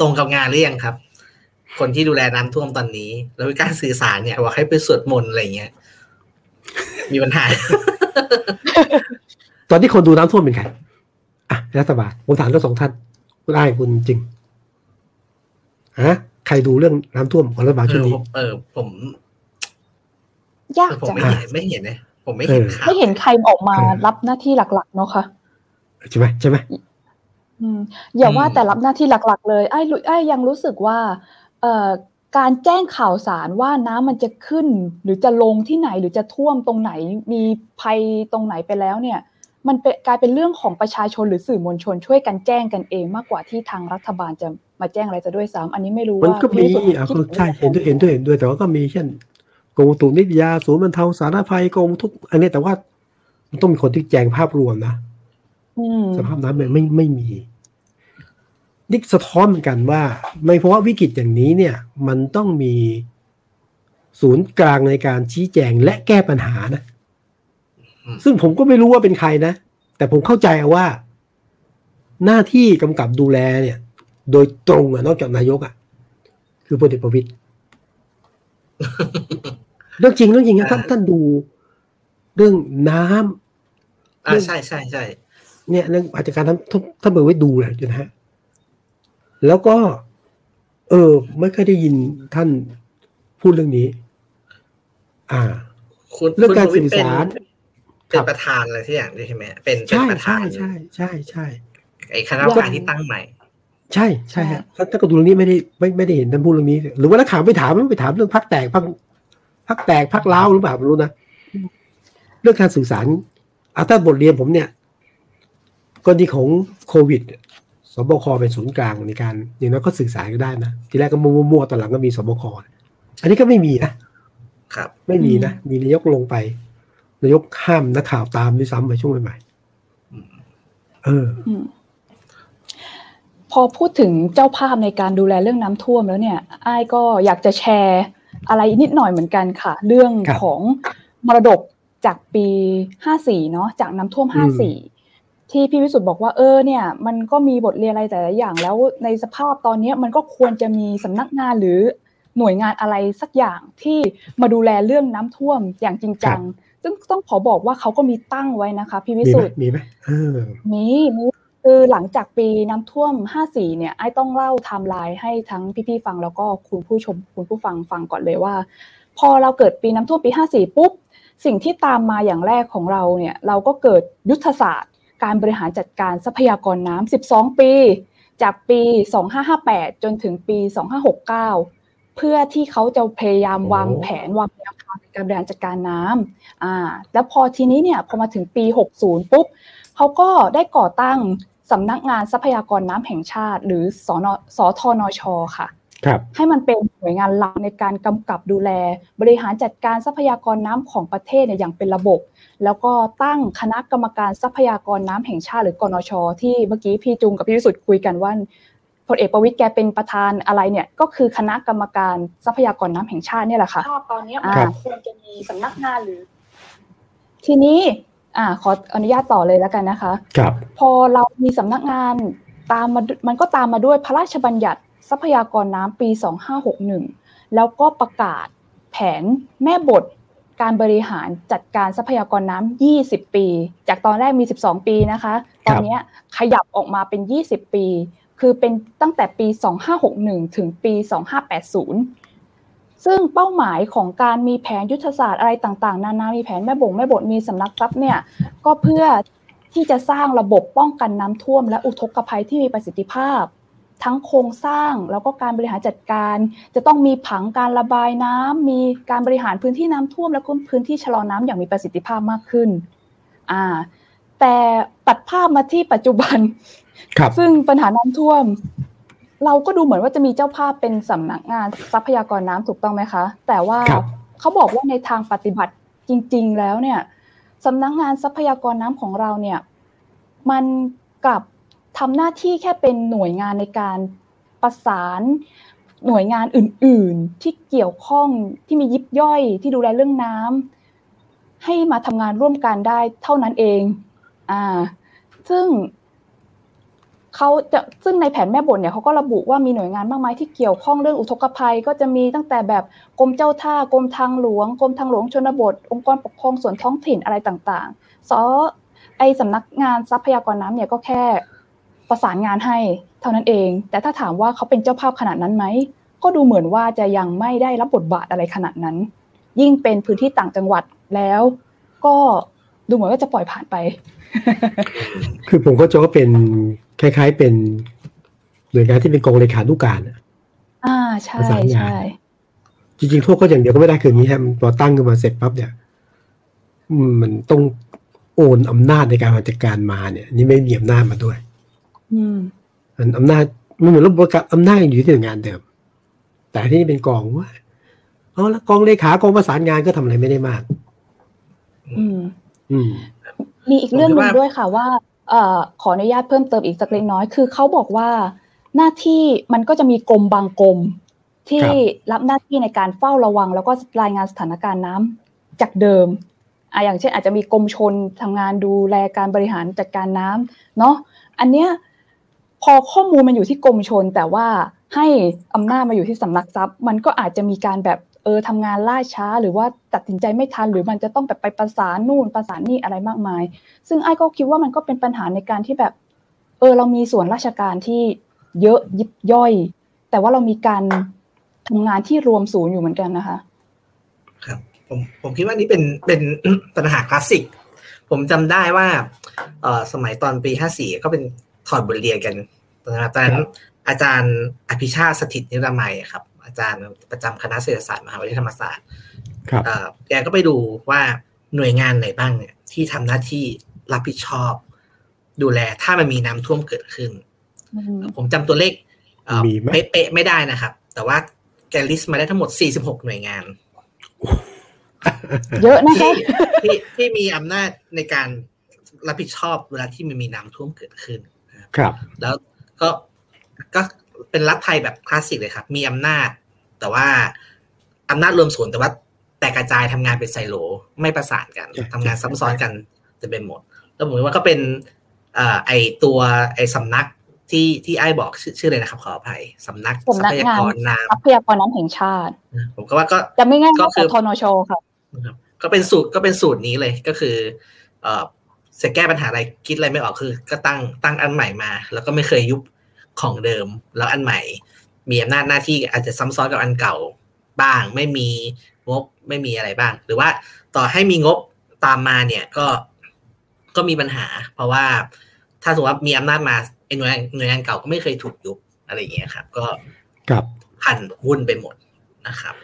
ตรงกับงานหรือยังครับ คนที่ดูแลน้ำท่วมตอนนี้ แล้วการสื่อสารเนี่ยว่าให้ไปสวดมนต์อะไรเงี้ย มีปัญหา ตอนที่คนดูน้ำท่วมเป็นใครอะรัฐบาลผมถามทั้งสองท่าน คุณได้คุณจริงฮะใครดูเรื่องน้ำท่วมของรัฐบาลชุดนี้เออผมยากจังไม่เห็นนะผมไม่เห็นไม่เห็นใครออกมารับหน้าที่หลัก ๆ เนาะค่ะใช่ไหมใช่ไหมอย่าว่าแต่รับหน้าที่หลัก ๆ เลยไอ้ไอ้ยังรู้สึกว่า เอ่อการแจ้งข่าวสารว่าน้ำมันจะขึ้น หรือจะลงที่ไหนหรือจะท่วมตรงไหนมีภัยตรงไหนไปแล้วเนี่ย มันเป็นกลายเป็นเรื่องของประชาชนหรือสื่อมวลชนช่วยกันแจ้งกันเองมากกว่าที่ทางรัฐบาลจะมาแจ้งอะไรจะด้วยซ้ำอันนี้ไม่รู้ว่ามันก็มีอะใช่เห็นด้วยเห็นด้วยเห็นด้วยแต่ว่าก็มีเช่นกรมตุนิยาศูนย์บรรเทาสาธารณภัยกรมทุก อันนี้แต่ว่ามันต้องมีคนที่แจ้งภาพรวมนะสภาพน้ำมันไม่ไม่มีนี่สะท้อนเหมือนกันว่าไม่เพราะว่าวิกฤตอย่างนี้เนี่ย มันต้องมีศูนย์กลางในการชี้แจงและแก้ปัญหานะ ซึ่งผมก็ไม่รู้ว่าเป็นใครนะ แต่ผมเข้าใจว่า หน้าที่กำกับดูแลเนี่ย โดยตรงอะนอกจากนายกอะคือพลเอกประวิตยเรื่องจริงเรื่องจริงนะท่านท่านดูเรื่องน้ำอ่าใช่ใช่ใช่เนี่ยเรื่องอาจจะการท่านท่านเบอร์ไว้ดูแหละนะฮะแล้วก็ เออ ไม่เคยได้ยินท่านพูดเรื่องนี้ อ่าคุณเรื่องการคุณสื่อสาร เป็นครับประธานอะไรที่อย่างด้วยใช่ไหมเป็นเป็นใช่ประธาใช่นใช่ใช่ใช่ไอ้คณะกรรมการที่ตั้งใหม่ ใช่ใช่ฮะถ้าถ้ากระดูเรื่องนี้ไม่ได้ไม่ไม่ได้เห็นท่านพูดเรื่องนี้ หรือว่านักข่าวไปถามไปถามเรื่องพักแตกพักพักแตกพักเล้าวหรือเปล่าไม่รู้นะเรื่องการสื่อสารอาถ้าบทเรียนผมเนี่ยกรณีของโควิดสบคเป็นศูนย์กลางในการอย่างนั้นก็สื่อสารก็ได้นะทีแรกก็มั่วๆตอนหลังก็มีสบคอันนี้ก็ไม่มีนะครับ ไม่มีนะมีนายกลงไป นายกห้ามนักข่าวตามด้วยซ้ำไปช่วงใหม่ๆเอออืมพอพูดถึงเจ้าภาพในการดูแลเรื่องน้ำท่วมแล้วเนี่ยไอ้ายก็อยากจะแชร์อะไรนิดหน่อยเหมือนกันค่ะ เรื่องครับของมรดกจากปี 54 เนาะจากน้ำท่วมอืม54 ที่พี่วิสุทธ์บอกว่าเออเนี่ย มันก็มีบทเรียนอะไรแต่ละอย่าง แล้วในสภาพตอนเนี้ยมันก็ควรจะมีสำนักงานหรือหน่วยงานอะไรสักอย่างที่มาดูแลเรื่องน้ำท่วมอย่างจริงจัง ซึ่งต้องขอบอกว่าเขาก็มีตั้งไว้นะคะพี่วิมีสุไหมทธ์มีไหมเออมีมีคือหลังจากปีน้ำท่วม 54 เนี่ยไอ้ต้องเล่าไทม์ไลน์ให้ทั้งพี่ๆฟังแล้วก็คุณผู้ชมคุณผู้ฟังฟังก่อนเลยว่า พอเราเกิดปีน้ำท่วมปี 54 ปุ๊บ สิ่งที่ตามมาอย่างแรกของเราเนี่ยเราก็เกิดยุทธศาสตร์ การบริหารจัดการทรัพยากรน้ำ12 ปี จากปี 2558 จนถึงปี 2569 เพื่อที่เขาจะพยายามวางแผนวางแนวทางในการบริหารจัดการน้ำอ่าแล้วพอทีนี้เนี่ยพอมาถึงปี 60 ปุ๊บเขาก็ได้ก่อตั้งสำนักงานทรัพยากรน้ำแห่งชาติ หรือสนสทนชค่ะครับให้มันเป็นหน่วยงานหลักในการกำกับดูแล บริหารจัดการทรัพยากรน้ำของประเทศเนี่ยอย่างเป็นระบบ แล้วก็ตั้งคณะกรรมการทรัพยากรน้ำแห่งชาติหรือกนช ที่เมื่อกี้พี่จุงกับพี่วิสุทธ์คุยกันว่า พลเอกประวิตยแกเป็นประธานอะไรเนี่ย ก็คือคณะกรรมการทรัพยากรน้ำแห่งชาติเนี่ยแหละค่ะตอนนี้ครับควรจะมีสำนักงานหรือ ทีนี้ อ่า ขออนุญาตต่อเลยแล้วกันนะคะ ครับ พอเรามีสำนักงานตามมามันก็ตามมาด้วยพระราชบัญญัติทรัพยากรน้ำปี 2561 แล้วก็ประกาศแผนแม่บทการบริหารจัดการทรัพยากรน้ำ20 ปี จากตอนแรกมี 12 ปีนะคะ ตอนเนี้ยขยับออกมาเป็น 20 ปี คือเป็นตั้งแต่ปี 2561 ถึงปี 2580 ซึ่งเป้าหมายของการมีแผนยุทธศาสตร์อะไรต่างๆ นานา มีแผนแม่บงแม่บทมีสำนักทรัพย์เนี่ย ก็เพื่อที่จะสร้างระบบป้องกันน้ำท่วม และอุทกภัยที่มีประสิทธิภาพ ทั้งโครงสร้างแล้วก็การบริหารจัดการ จะต้องมีผังการระบายน้ำมีการบริหารพื้นที่น้ำท่วม และพื้นที่ชะลอน้ำอย่างมีประสิทธิภาพมากขึ้นอ่าแต่ตัดภาพมาที่ปัจจุบัน ซึ่งปัญหาน้ำท่วม เราก็ดูเหมือนว่าจะมีเจ้าภาพเป็นสำนักงานทรัพยากรน้ำถูกต้องไหมคะ แต่ว่าครับเขาบอกว่าในทางปฏิบัติจริง ๆ แล้วเนี่ยสำนักงานทรัพยากรน้ำของเราเนี่ย มันกลับทำหน้าที่แค่เป็นหน่วยงานในการประสานหน่วยงานอื่น ๆ ที่เกี่ยวข้องที่มียิบย่อยที่ดูแลเรื่องน้ำให้มาทำงานร่วมกันได้เท่านั้นเอง อ่า ซึ่ง เขาจะซึ่งในแผนแม่บทเนี่ยเขาก็ระบุว่ามีหน่วยงานมากมายที่เกี่ยวข้องเรื่องอุทกภัย ก็จะมีตั้งแต่แบบกรมเจ้าท่ากรมทางหลวงกรมทางหลวงชนบท องค์กรปกครองส่วนท้องถิ่นอะไรต่างๆซอไอสำนักงานทรัพยากรน้ำเนี่ยก็แค่ประสานงานให้เท่านั้นเอง แต่ถ้าถามว่าเขาเป็นเจ้าภาพขนาดนั้นไหมก็ดูเหมือนว่าจะยังไม่ได้รับบทบาทอะไรขนาดนั้น ยิ่งเป็นพื้นที่ต่างจังหวัดแล้ว ก็ดูเหมือนว่าจะปล่อยผ่านไป คือผมก็จะว่าเป็นคล้าย ๆ เป็นหน่วยงานที่เป็นกองเลขานุการอะอ่าใช่ประสานงานใช่จริงๆโทษก็อย่างเดียวก็ไม่ได้คืออย่างนี้ครับพอตั้งขึ้นมาเสร็จปั๊บเนี่ยอืมมันต้องโอนอำนาจในการบริหารจัดการมาเนี่ย นี่ไม่มีอำนาจมาด้วย อืมมันอำนาจมันเหมือนระบบการอำนาจยังอยู่ที่หน่วยงานเดิม แต่ที่นี่เป็นกองว่าเอาละกองเลขากองประสานงานก็ทำอะไรไม่ได้มาก อืม อืม มีอีกเรื่องหนึ่งผมคิดว่าด้วยค่ะว่าเอ่อ ขออนุญาตเพิ่มเติมอีกสักเล็กน้อยคือเขาบอกว่าหน้าที่มันก็จะมีกรมบางกรมที่ครับรับหน้าที่ในการเฝ้าระวัง แล้วก็รายงานสถานการณ์น้ำจากเดิมอะอย่างเช่น อาจจะมีกรมชนทำงานดูแลการบริหารจัดการน้ำเนาะอันเนี้ยพอข้อมูลมันอยู่ที่กรมชน แต่ว่าให้อำนาจมาอยู่ที่สำนักทรัพย์ มันก็อาจจะมีการแบบ เออทำงานล่าช้าหรือว่าตัดสินใจไม่ทัน หรือมันจะต้องแบบไปประสานนู่นประสานนี่อะไรมากมาย ซึ่งไอ้ก็คิดว่ามันก็เป็นปัญหาในการที่แบบ เออเรามีส่วนราชการที่เยอะยิบย่อย แต่ว่าเรามีการทำงานที่รวมศูนย์อยู่เหมือนกันนะคะ ครับ ผมผมคิดว่านี่เป็นเป็นปัญหาคลาสสิก ผมจำได้ว่าเอ่อสมัยตอนปีห้าสี่ก็เป็นถอดบทเรียนกันนะครับตอนนั้นอาจารย์อภิชาติสถิตนิรมัยครับ อาจารย์ประจำคณะเศรษฐศาสตร์มหาวิทยาลัยธรรมศาสตร์ครับเอ่อแกก็ไปดูว่าหน่วยงานไหนบ้างเนี่ย ที่ทำหน้าที่รับผิดชอบ ดูแลถ้ามันมีน้ำท่วมเกิดขึ้นอืมผมจำตัวเลขเอ่อมีไหมเป๊ะๆไม่ได้นะครับ แต่ว่าแกลิสต์มาได้ทั้งหมด 46 หน่วยงาน เยอะนะที่คะที่ที่มีอำนาจในการรับผิดชอบเวลาที่มันมีน้ำท่วมเกิดขึ้น ครับ แล้วก็ก็เป็นรัฐไทยแบบคลาสสิกเลยครับ มีอำนาจ แต่ว่าอำนาจรวมศูนย์แต่ว่าแตกกระจายทำงานเป็นไซโล ไม่ประสานกันใช่ทำงานซ้ำซ้อนกันจะเป็นหมด แล้วผมว่าก็เป็นเอ่อไอตัวไอสำนักที่ที่ไอ้บอกชื่อชื่อเลยนะครับขออภัยสำนักทสำรันักพยางานกรน้ทรัพยากรน้ำแห่งชาติำผมก็ว่าก็จะไม่ง่ายก็ก็คืคืออทนชค่ะนะครับก็เป็นสูตรก็เป็นสูตรนี้เลยก็คือเอ่อจะแก้ปัญหาอะไรคิดอะไรไม่ออกคือ ก็ตั้งตั้งอันใหม่มา แล้วก็ไม่เคยยุบของเดิม แล้วอันใหม่ มีอำนาจหน้าที่อาจจะซ้ำซ้อนกับอันเก่าบ้าง ไม่มีงบไม่มีอะไรบ้าง หรือว่าต่อให้มีงบตามมาเนี่ยก็ก็มีปัญหา เพราะว่าถ้าสมมติว่ามีอำนาจมาไอ้หน่วยหน่วยงานเก่าก็ไม่เคยถูกยุบอะไรอย่างเงี้ยครับ ก็ครับพันวุ่นไปหมดนะครับ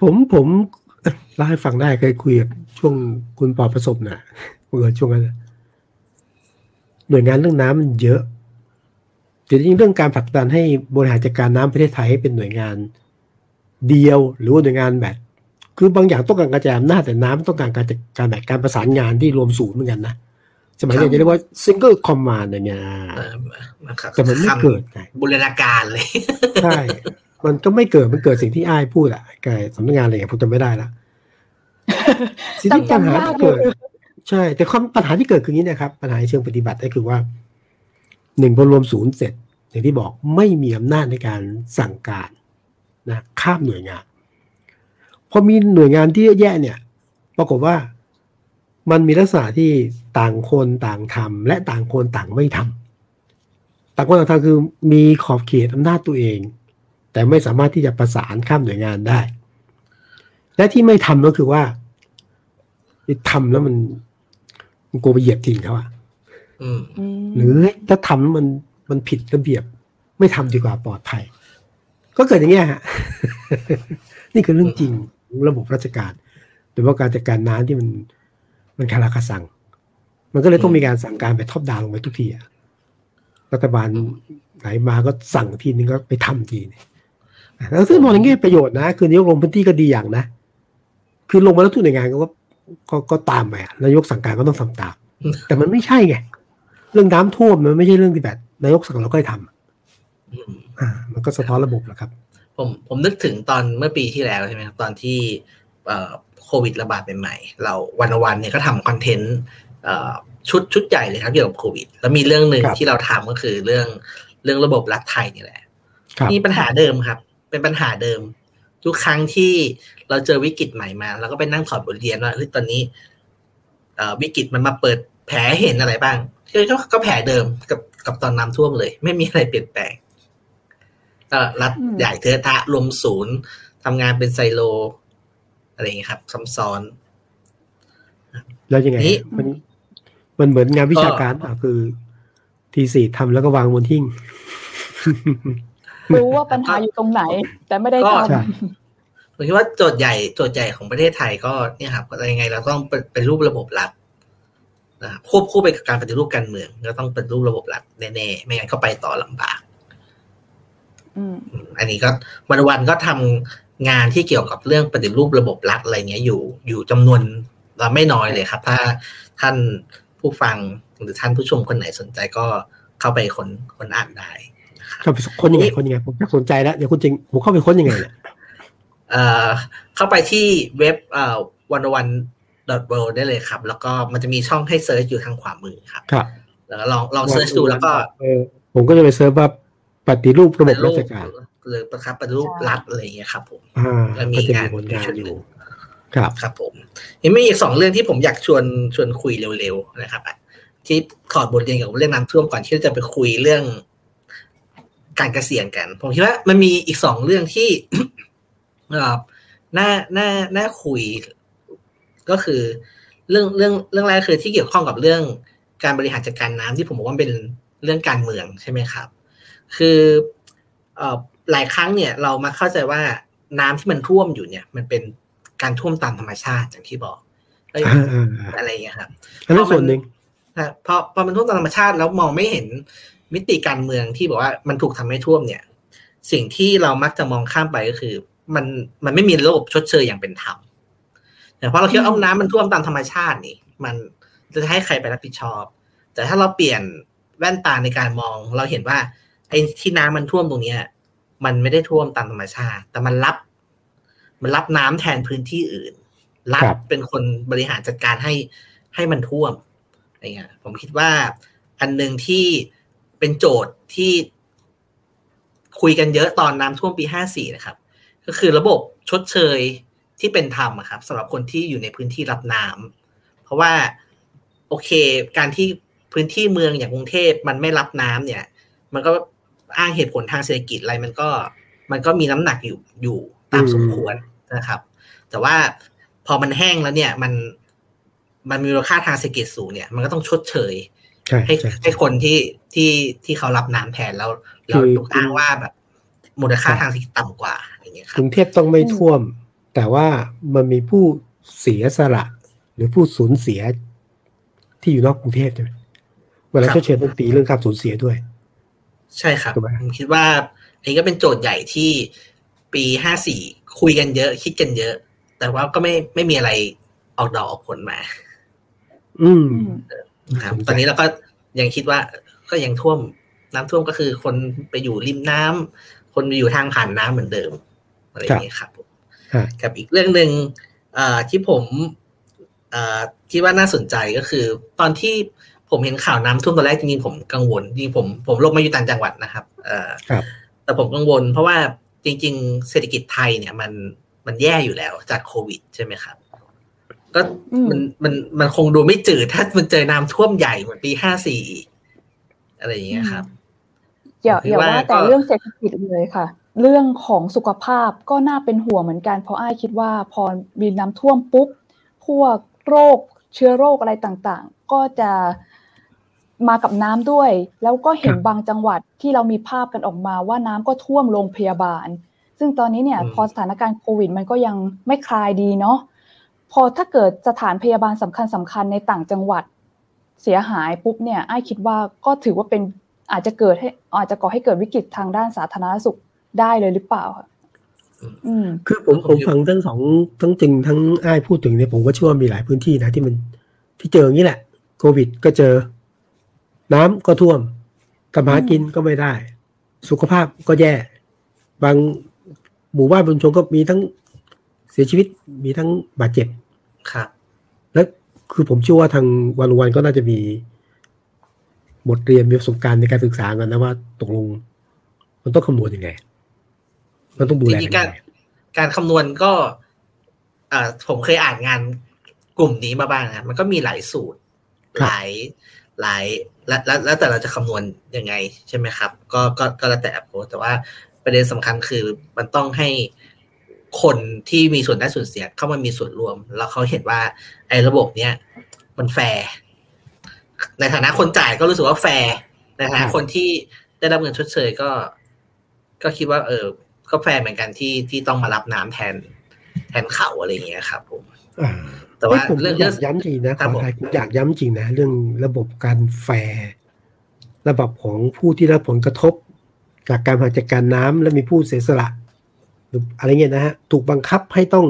ผมผมเล่าให้ฟังได้เคยคุยกับช่วงคุณปอประสบนะเมื่อช่วงนั้นน่ะหน่วยงานเรื่องน้ำมันเยอะ แต่จริงๆเรื่องการผลักดันให้บริหารจัดการน้ำประเทศไทยให้เป็นหน่วยงานเดียวหรือว่าหน่วยงานแบบคือบางอย่างต้องการกระจายอำนาจแต่น้ำต้องการการจัดการแบบการประสานงานที่รวมศูนย์เหมือนกันนะสมัยครัเรียบนจะเรียกว่า single command อย่างเงี้ยเออนะครับแต่มันไม่เกิดไงบูรณาการเลยใช่มันก็ไม่เกิดมันเกิดสิ่งที่อ้ายพูดอะแกสำนักงานอะไรอย่างผมจำไม่ได้ละสิ่งที่ปัญหาที่เกิด ใช่ แต่ความปัญหาที่เกิดคืออย่างนี้นะครับ ปัญหาในเชิงปฏิบัติก็คือว่า หนึ่งพอรวมศูนย์เสร็จ อย่างที่บอกไม่มีอำนาจในการสั่งการนะข้ามหน่วยงานพอมีหน่วยงานที่แย่เนี่ย ปรากฏว่ามันมีลักษณะที่ต่างคนต่างทำและต่างคนต่างไม่ทำต่างคนต่างทำคือมีขอบเขตอำนาจตัวเอง แต่ไม่สามารถที่จะประสานข้ามหน่วยงานได้ และที่ไม่ทำก็คือว่าทำแล้วมันกลัวไปเหยียบถิ่นเขาอะ หรือถ้าทำแล้วมันมันผิดระเบียบ ไม่ทำดีกว่าปลอดภัย ก็เกิดอย่างเงี้ยฮะนี่คือเรื่องจริงของระบบราชการโดยเฉพาะการจัดการน้ำที่มันมันคาราคาซังมันก็เลยต้องมีการสั่งการไปท็อปดาวน์ลงไปทุกทีอะรัฐบาลไหนมาก็สั่งทีนึงก็ไปทำทีนึงแล้วซึ่งมองอย่างเงี้ยประโยชน์นะ คือนายกลงพื้นที่ก็ดีอย่างนะ คือลงมาแล้วทุกหน่วยงานก็ก็ก็ตามไปอะนายกสั่งการก็ต้องทำตาม แต่มันไม่ใช่ไง เรื่องน้ำท่วมมันไม่ใช่เรื่องที่แบบนายกสั่งเราก็ให้ทำอืมอ่า มันก็สะท้อนระบบแหละครับ ผมผมนึกถึงตอนเมื่อปีที่แล้วใช่ไหมครับตอนที่เอ่อโควิดระบาดใหม่ๆเราวันวันเนี่ยก็ทำคอนเทนต์เอ่อชุดชุดใหญ่เลยครับเกี่ยวกับโควิด แล้วมีเรื่องหนึ่งครับที่เราทำก็คือเรื่องเรื่องระบบรัฐไทยนี่แหละครับมีปัญหาเดิมครับ เป็นปัญหาเดิม ทุกครั้งที่เราเจอวิกฤตใหม่มาเราก็ไปนั่งถอดบทเรียนว่าเฮ้ยตอนนี้เอ่อวิกฤตมันมาเปิดแผลให้เห็นอะไรบ้างคือ ก็ก็แผลเดิมกับกับตอนน้ำท่วมเลย ไม่มีอะไรเปลี่ยนแปลงก็รัฐอืมใหญ่เทอะทะรวมศูนย์ทำงานเป็นไซโล อะไรอย่างเงี้ยครับซ้ำซ้อนแล้วยังไงนี่มันมันเหมือนงานวิชาการอะคือทีสี่ทำแล้วก็วางบนหิ้งรู้ว่าปัญหาอยู่ตรงไหน แต่ไม่ได้ก็ทใช่ผมคิดว่าโจทย์ใหญ่โจทย์ใหญ่ของประเทศไทยก็เนี่ยครับยังไงเราต้องเป็นเป็นรูประบบรัฐ นะครับควบคู่ไปกับการปฏิรูปการเมือง ก็ต้องเป็นรูประบบรัฐแน่ๆ ไม่งั้นก็ไปต่อลำบากำอืมอืมอันนี้ก็วันวันๆก็ทำงานที่เกี่ยวกับเรื่องปฏิรูประบบรัฐอะไรเงี้ยอยู่อยู่จำนวนไม่น้อยเลยครับ ถ้าท่านผู้ฟังหรือท่านผู้ชมคนไหนสนใจก็เข้าไปค้นค้นอ่านได้นะครับเข้าไปค้นยังไงค้นยังไงผมอยากสนใจแล้วเดี๋ยวคุณจริงผมเข้าไปค้นยังไงเนี่ยเอ่อเข้าไปที่เว็บเอ่อวันวัน world ได้เลยครับ แล้วก็มันจะมีช่องให้ search อยู่ทางขวามือครับครับแล้วก็ลองลอง search ดูแล้วก็เออผมก็จะไป search ว่าปฏิรูประบบราชการหรือประคับปฏิรูปรัฐอะไรอย่างเงี้ยครับผมอ่าแล้วมีก็จะงานมีผลงานชุดอหนึ่ยู่งครับครับผมยังมีอีกสองเรื่องที่ผมอยากชวนชวนคุยเร็วๆนะครับอะที่ถอดบทเรียนเกี่ยวกับเรื่องน้ำท่วมก่อนที่จะไปคุยเรื่อง การเกษียณกัน ผมคิดว่ามันมีอีกสองเรื่องที่เอ่อน่าน่าน่าคุย ก็คือเรื่องเรื่องเรื่องแรกคือที่เกี่ยวข้องกับเรื่องการบริหารจัดการน้ำที่ผมบอกว่าเป็นเรื่องการเมืองใช่ไหมครับ คือเอ่อหลายครั้งเนี่ยเรามาเข้าใจว่าน้ำที่มันท่วมอยู่เนี่ย มันเป็นการท่วมตามธรรมชาติอย่างที่บอกอะไรอย่างเงี้ยครับอันนั้นส่วนหนึ่งพอพอมันท่วมตามธรรมชาติแล้วมองไม่เห็นมิติการเมืองที่บอกว่ามันถูกทำให้ท่วมเนี่ย สิ่งที่เรามักจะมองข้ามไปก็คือ มันมันไม่มีระบบชดเชยอย่างเป็นธรรม แต่พอเราคิดว่าเอาน้ำมันท่วมตามธรรมชาตินี่ มันจะให้ใครไปรับผิดชอบ แต่ถ้าเราเปลี่ยนแว่นตาในการมอง เราเห็นว่าไอ้ที่น้ำมันท่วมตรงเนี้ย มันไม่ได้ท่วมตามธรรมชาติ แต่มันรับ มันรับน้ำแทนพื้นที่อื่น รัฐเป็นคนบริหารจัดการให้ให้มันท่วมอะไรเงี้ยผมคิดว่าอันหนึ่งที่เป็นโจทย์ที่คุยกันเยอะตอนน้ำท่วมปีห้าสี่นะครับ ก็คือระบบชดเชย ที่เป็นธรรมครับสำหรับคนที่อยู่ในพื้นที่รับน้ำเพราะว่าโอเค การที่พื้นที่เมืองอย่างกรุงเทพมันไม่รับน้ำเนี่ย มันก็อ้างเหตุผลทางเศรษฐกิจอะไรมันก็ มันก็มีน้ำหนักอยู่อยู่ตามสมควรนะครับ แต่ว่าพอมันแห้งแล้วเนี่ย มันมันมีมูลค่าทางเศรษฐกิจสูงเนี่ย มันก็ต้องชดเชยให้ให้คนที่ที่ที่เขารับน้ำแทนแล้วเราถูกอ้างว่าแบบมูลค่าทางเศรษฐกิจต่ำกว่าอย่างเงี้ยครับกรุงเทพต้องไม่ท่วม แต่ว่ามันมีผู้เสียสละ หรือผู้สูญเสียที่อยู่นอกกรุงเทพใช่ไหมเวลาชดเชยต้องตีเรื่องการสูญเสียด้วย ใช่ครับผมคิดว่าอันนี้ก็เป็นโจทย์ใหญ่ที่ปีห้าสี่คุยกันเยอะ คิดกันเยอะ แต่ว่าก็ไม่ไม่มีอะไรออกดอกออกผลมา อืมครับตอนนี้เราก็ยังคิดว่าก็ยังท่วมน้ำท่วมก็คือคนไปอยู่ริมน้ำคนไปอยู่ทางผ่านน้ำเหมือนเดิมอะไรอย่างนี้ครับ กับอีกเรื่องหนึ่งที่ผมคิดว่าน่าสนใจก็คือ ตอนที่ผมเห็นข่าวน้ำท่วมตอนแรกจริงๆผมกังวลจริงผมผมลงมาอยู่ต่างจังหวัดนะครับแต่ผมกังวล เพราะว่าจริง ๆ เศรษฐกิจไทยเนี่ยมันมันแย่อยู่แล้วจากโควิดใช่ไหมครับ ก็มันมันมันคงดูไม่จืดถ้ามันเจอน้ำท่วมใหญ่เหมือนปีห้าสี่อะไรอย่างเงี้ยครับอย่าอย่าว่าแต่เรื่องเศรษฐกิจเลยค่ะ เรื่องของสุขภาพก็น่าเป็นห่วงเหมือนกัน เพราะอ้ายคิดว่าพอมีน้ำท่วมปุ๊บ พวกโรคเชื้อโรคอะไรต่างๆ ก็จะมากับน้ำด้วย แล้วก็เห็นบางจังหวัดที่เรามีภาพกันออกมาว่าน้ำก็ท่วมโรงพยาบาล ซึ่งตอนนี้เนี่ยพอสถานการณ์โควิดมันก็ยังไม่คลายดีเนาะพอถ้าเกิดสถานพยาบาลสำคัญสำคัญในต่างจังหวัดเสียหายปุ๊บเนี่ยไอ้คิดว่าก็ถือว่าเป็นอาจจะเกิดให้อาจจะก่อให้เกิดวิกฤตทางด้านสาธารณสุข ได้เลยหรือเปล่าค่ะคือผมผมฟังทั้งสองทั้งจริงทั้งไอ้พูดถึงเนี่ยผมก็เชื่อว่ามีหลายพื้นที่นะที่มันที่เจออย่างนี้แหละ โควิดก็เจอ น้ำก็ท่วมทำหากินก็ไม่ได้ สุขภาพก็แย่ บางหมู่บ้านบุญชงก็มีทั้งเสียชีวิตมีทั้งบาดเจ็บครับแล้วคือผมเชื่อว่าทางวันวันก็น่าจะมีบทเรียนมีประสบการณ์ในการศึกษากันนะว่าตกลง มันต้องคำนวณยังไง มันต้องดูแลการการคำนวณก็อ่าผมเคยอ่านงานกลุ่มนี้มาบ้างนะมันก็มีหลายสูตร หลายหลายแล้วแล้วแต่เราจะคำนวณยังไงใช่ไหมครับ ก็ก็ก็แล้วแต่โพแต่ว่าประเด็นสำคัญคือมันต้องให้คนที่มีส่วนได้ส่วนเสียเข้ามามีส่วนร่วม แล้วเขาเห็นว่าไอ้ระบบเนี้ยมันแฟร์ในฐานะคนจ่ายก็รู้สึกว่าแฟร์ในฐานะคนที่ได้รับเงินชดเชยก็ ก็คิดว่า เออ ก็แฟร์เหมือนกันที่ที่ต้องมารับน้ำแทน แทนเขาอะไรอย่างเงี้ยครับผมแต่ว่าเรื่องย้ำจริงนะขอไทยผมอยากย้ำจริงนะ เรื่องระบบการแฟร์ระบบของผู้ที่รับผลกระทบ จากการบริหารจัดการน้ำและมีผู้เสียสละหรืออะไรเงี้ยนะฮะถูกบังคับให้ต้อง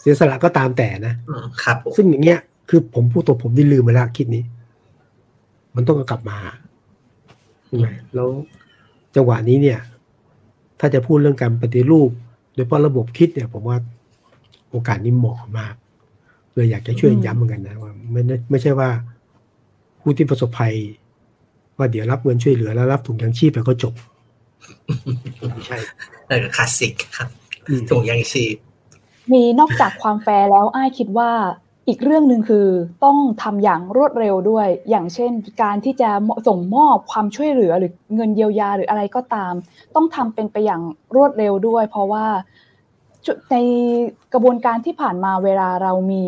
เสียสละก็ตามแต่นะครับ ซึ่งอย่างเงี้ย คือผมพูดตัวผมได้ลืมไปแล้วคิดนี้ มันต้องกลับมาแล้วจังหวะนี้เนี่ย ถ้าจะพูดเรื่องการปฏิรูป โดยเฉพาะระบบคิดเนี่ยผมว่าโอกาสนี้เหมาะมากเลยอยากจะช่วยย้ำเหมือนกันนะว่าไม่ไม่ใช่ว่าผู้ที่ประสบภัย ว่าเดี๋ยวรับเงินช่วยเหลือแล้วรับถุงยางชีพไปก็จบใช่เออคลาสสิกครับถุงยังชีพมีนอกจากความแฟร์แล้วอ้ายคิดว่า อีกเรื่องหนึ่งคือต้องทำอย่างรวดเร็วด้วย อย่างเช่น การที่จะส่งมอบความช่วยเหลือหรือเงินเยียวยาหรืออะไรก็ตาม ต้องทำเป็นไปอย่างรวดเร็วด้วย เพราะว่าในกระบวนการที่ผ่านมาเวลาเรามี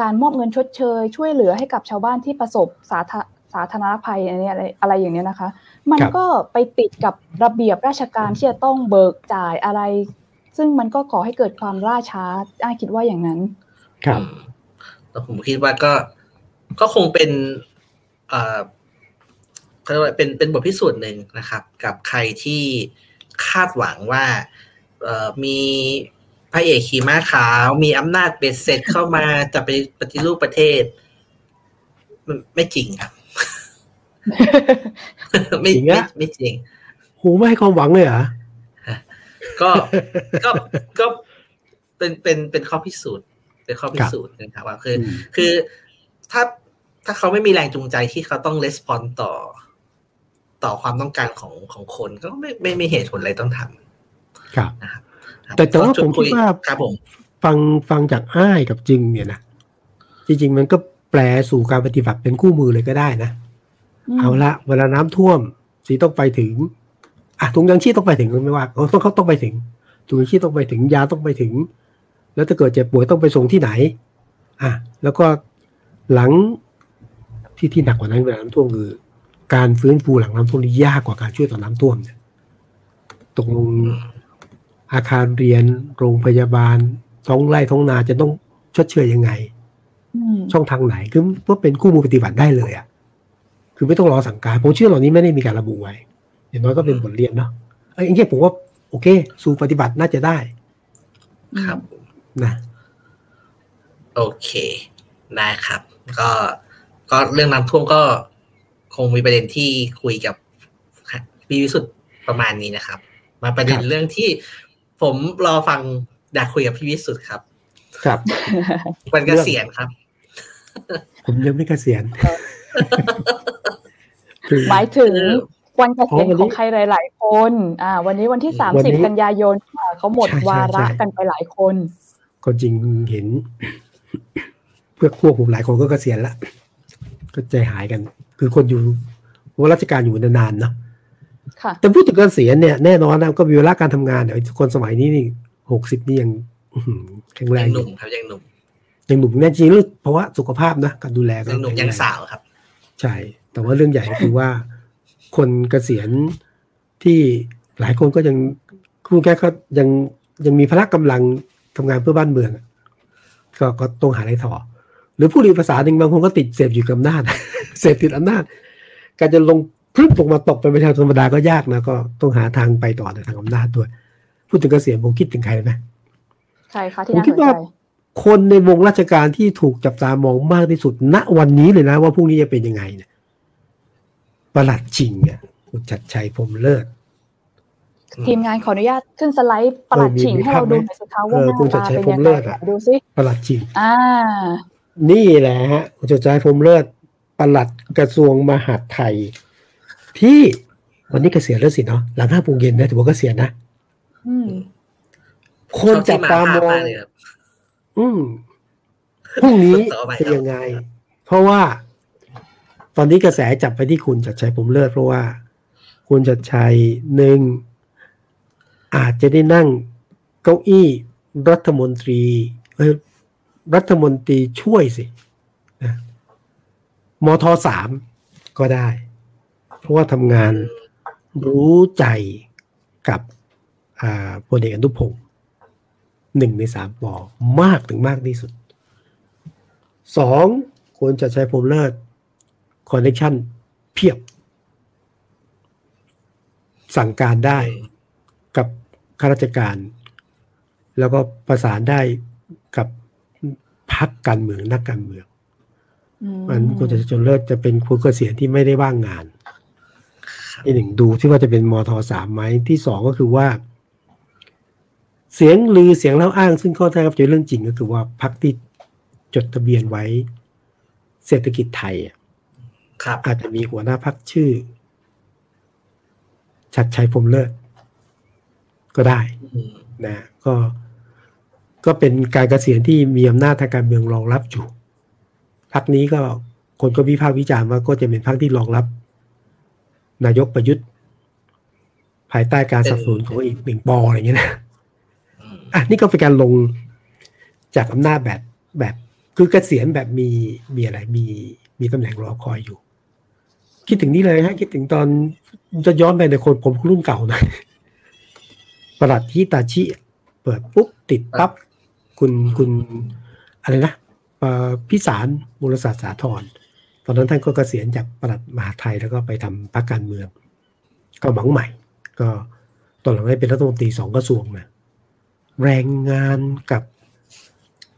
การมอบเงินชดเชย ช่วยเหลือให้กับชาวบ้านที่ประสบสาธสาธารณภัยอะไรอะไรอะไรอย่างเนี้ยนะคะ มันก็ไปติดกับระเบียบราชการที่จะต้องเบิกจ่ายอะไร ซึ่งมันก็ก่อให้เกิดความล่าช้าอ้าคิดว่าอย่างนั้น ครับ แล้วผมคิดว่าก็ก็คงเป็นเอ่อเขาเรียกว่าเป็นเป็นบทพิสูจน์หนึ่งนะครับ กับใครที่คาดหวังว่าเอ่อมีพระเอกขี่ม้าขาว มีอำนาจเบ็ดเสร็จเข้ามาจะไปปฏิรูปประเทศมันไม่จริงครับ ไม่จริงไม่อะไม่จริงหูไม่ให้ความหวังเลยเหรอก็ก็ก็เป็นเป็นเป็นข้อพิสูจน์ เป็นข้อพิสูจน์นะครับว่าคืออมคือถ้าถ้าเขาไม่มีแรงจูงใจที่เขาต้องレスปอนต่อ ต่อความต้องการของของคนก็ไม่ไม่ไม่เหตุผลอะไรต้องทครับำนะครับแต่แต่ว่าผมคิดว่าครับผมฟังฟังจากอ้ายกับจึงเนี่ยนะจริง ๆ มันก็แปลสู่การปฏิบัติเป็นคู่มือเลยก็ได้นะมเอาละเวลาน้ำท่วม สีต้องไปถึงอะถุงยังชีพต้องไปถึงไม่ว่าเขาต้องเขาต้องไปถึงถุงยังชีพต้องไปถึงยาต้องไปถึง แล้วถ้าเกิดเจ็บป่วยต้องไปส่งที่ไหน อะ แล้วก็หลังที่ที่หนักกว่านั้นเวลาน้ำท่วมคือ การฟื้นฟูหลังน้ำท่วมนี่ยากกว่าการช่วยต่อน้ำท่วมเนี่ยตกลงอาคารเรียนโรงพยาบาลท้องไร่ท้องนาจะต้องชดเชยยังไงอืมช่องทางไหนคือว่าเป็นคู่มือปฏิบัติได้เลยอะคือไม่ต้องรอสั่งการผมเชื่อเหล่านี้ไม่ได้มีการระบุไว้อย่างน้อยก็เป็นบทเรียนเนาะเอ้ยอย่างเงี้ยผมว่าโอเค สู่ปฏิบัติน่าจะได้ ครับ นะโอเค ได้ครับ ก็ก็เรื่องน้ำท่วมก็คงมีประเด็นที่คุยกับพี่วิสุทธ์ประมาณนี้นะครับ มาประเด็นครับเรื่องที่ผมรอฟังอยากคุยกับพี่วิสุทธ์ครับ ครับวันเกษียณครับ ผมยังไม่เกษียณคือหมายถึงวันเกษียณอ๋อวันนี้ของใครหลาย ๆ คน อ่า วันนี้วันที่สามวันสิบนี้กันยายนค่ะเขาหมดใช่ใช่วาระใช่กันไปหลายคน ก็จริงเห็น เพื่อพวกผมหลายคนก็เกษียณละก็ใจหายกัน คือคนอยู่ว่าราชการอยู่นานๆเนาะค่ะแต่พูดถึงเกษียณเนี่ยแน่นอนนะก็มีเวลาการทำงานเนี่ยคนสมัยนี้นี่หกสิบนี่ยังอื้อหือแข็งแรยังงอหนุ่ยู่มครับยังหนุ่มยังหนุ่มแน่จริงหรือเพราะว่าสุขภาพนะการดูแลก็ยังหนุ่มแข็ยังแรสาวครับ ใช่ แต่ว่าเรื่องใหญ่ก็คือว่า คนเกษียณที่หลายคนก็ยังคุณแกก็ยังยังมีพละกำลัง ทำงานเพื่อบ้านเมืองอะก็ก็ต้องหาอะไรต่อ หรือผู้เรียนภาษาหนึ่งบางคนก็ติดเสพอยู่กับอำนาจเสพติดอำนาจ การจะลงพรึบลงมาตกเป็นประชาชนธรรมดาก็ยากนะก็ต้องหาทางไปต่อในทางอำนาจด้วย พูดถึงเกษียณผมคิดถึงใครไหมใครคะที่ผมน่าคิสดนว่าใจคนในวงราชการที่ถูกจับตามองมากที่สุดณวันนี้เลยนะ ว่าพรุ่งนี้จะเป็นยังไงเนี่ยประหลัดชิงเนี่ยคุณจัดชัยพรหมเลิศ ทีมงานขออนุญาตขึ้นสไลด์ประหลัดเออมีฉิงมีให้เราภาพไหมดูหน่อยสิคะว่าเออหน้าคุณชัดตาชัยเป็นพรหยัมงเลิไงศอะดูสิประหลัดชิงอ่า นี่แหละฮะคุณจัดชัยพรหมเลิศประหลัดกระทรวงมหาดไทยที่วันนี้เกษียณแล้วสิเนาะหลังห้าโมงเย็นนะถือว่าเกษียณนะอืมคนจับตามองชบที่ภพกเลยครับอืมพรุ่งนี้ต่อไปเป็นครับยังไง เพราะว่า ตอนนี้กระแสจับไปที่คุณจัดชัยผมเลิศเพราะว่า คุณจัดชัยหนึ่ง อาจจะได้นั่งเก้าอี้รัฐมนตรีเอ้ยรัฐมนตรีช่วยสินะมทสามก็ได้ เพราะว่าทำงานรู้ใจกับอ่าพลเอกอนุพงศ์หนึ่งในสามปอมากถึงมากที่สุดสองคนจะใช้ผมเลิศคอนเนคชั่นเพียบ สั่งการได้ ข้าราชการ แล้วก็ประสานได้กับพักการเมืองนักการเมืองอืมมันคุณจะจนเลิศจะเป็นคนเกษียณที่ไม่ได้ว่างงานที่หนึ่งดูที่ว่าจะเป็นมทสามไหมที่สองก็คือว่า เสียงลือเสียงเล่าอ้างซึ่งข้อแท้ครับจะเรื่องจริงก็คือว่าพักที่จดทะเบียนไว้เศรษฐกิจไทยอะครับอาจจะมีหัวหน้าพักชื่อชัดชัยพรหมเลิศ ก็ได้อืมนะก็ก็เป็นการเกษียณที่มีอำนาจทางการเมืองรองรับอยู่พักนี้ก็คนก็วิพากษ์วิจารณ์ว่าก็จะเป็นพักที่รองรับ นายกประยุทธ์ ภายใต้การสนับสนุนของอีกหนึ่งปออะไรอย่างเงี้ยนะอืมอะนี่ก็เป็นการลงจากอำนาจแบบแบบคือเกษียณแบบมีมีอะไรมีมีตำแหน่งรอคอยอยู่ คิดถึงนี่เลยฮะคิดถึงตอนจะย้อนไปในคนผมรุ่นเก่าหน่อย ประหลัดฮิตาชิ เปิดปุ๊บติดปั๊บคุณคุณอะไรนะเอ่อพิสารมูลศาสตร์สาธรตอนนั้นท่านก็เกษียณจากประหลัดมหาดไทยแล้วก็ไปทำพรรคการเมือง ก็หวังใหม่ ก็ตอนหลังได้เป็นรัฐมนตรีสองกระทรวงนะแรงงานกับ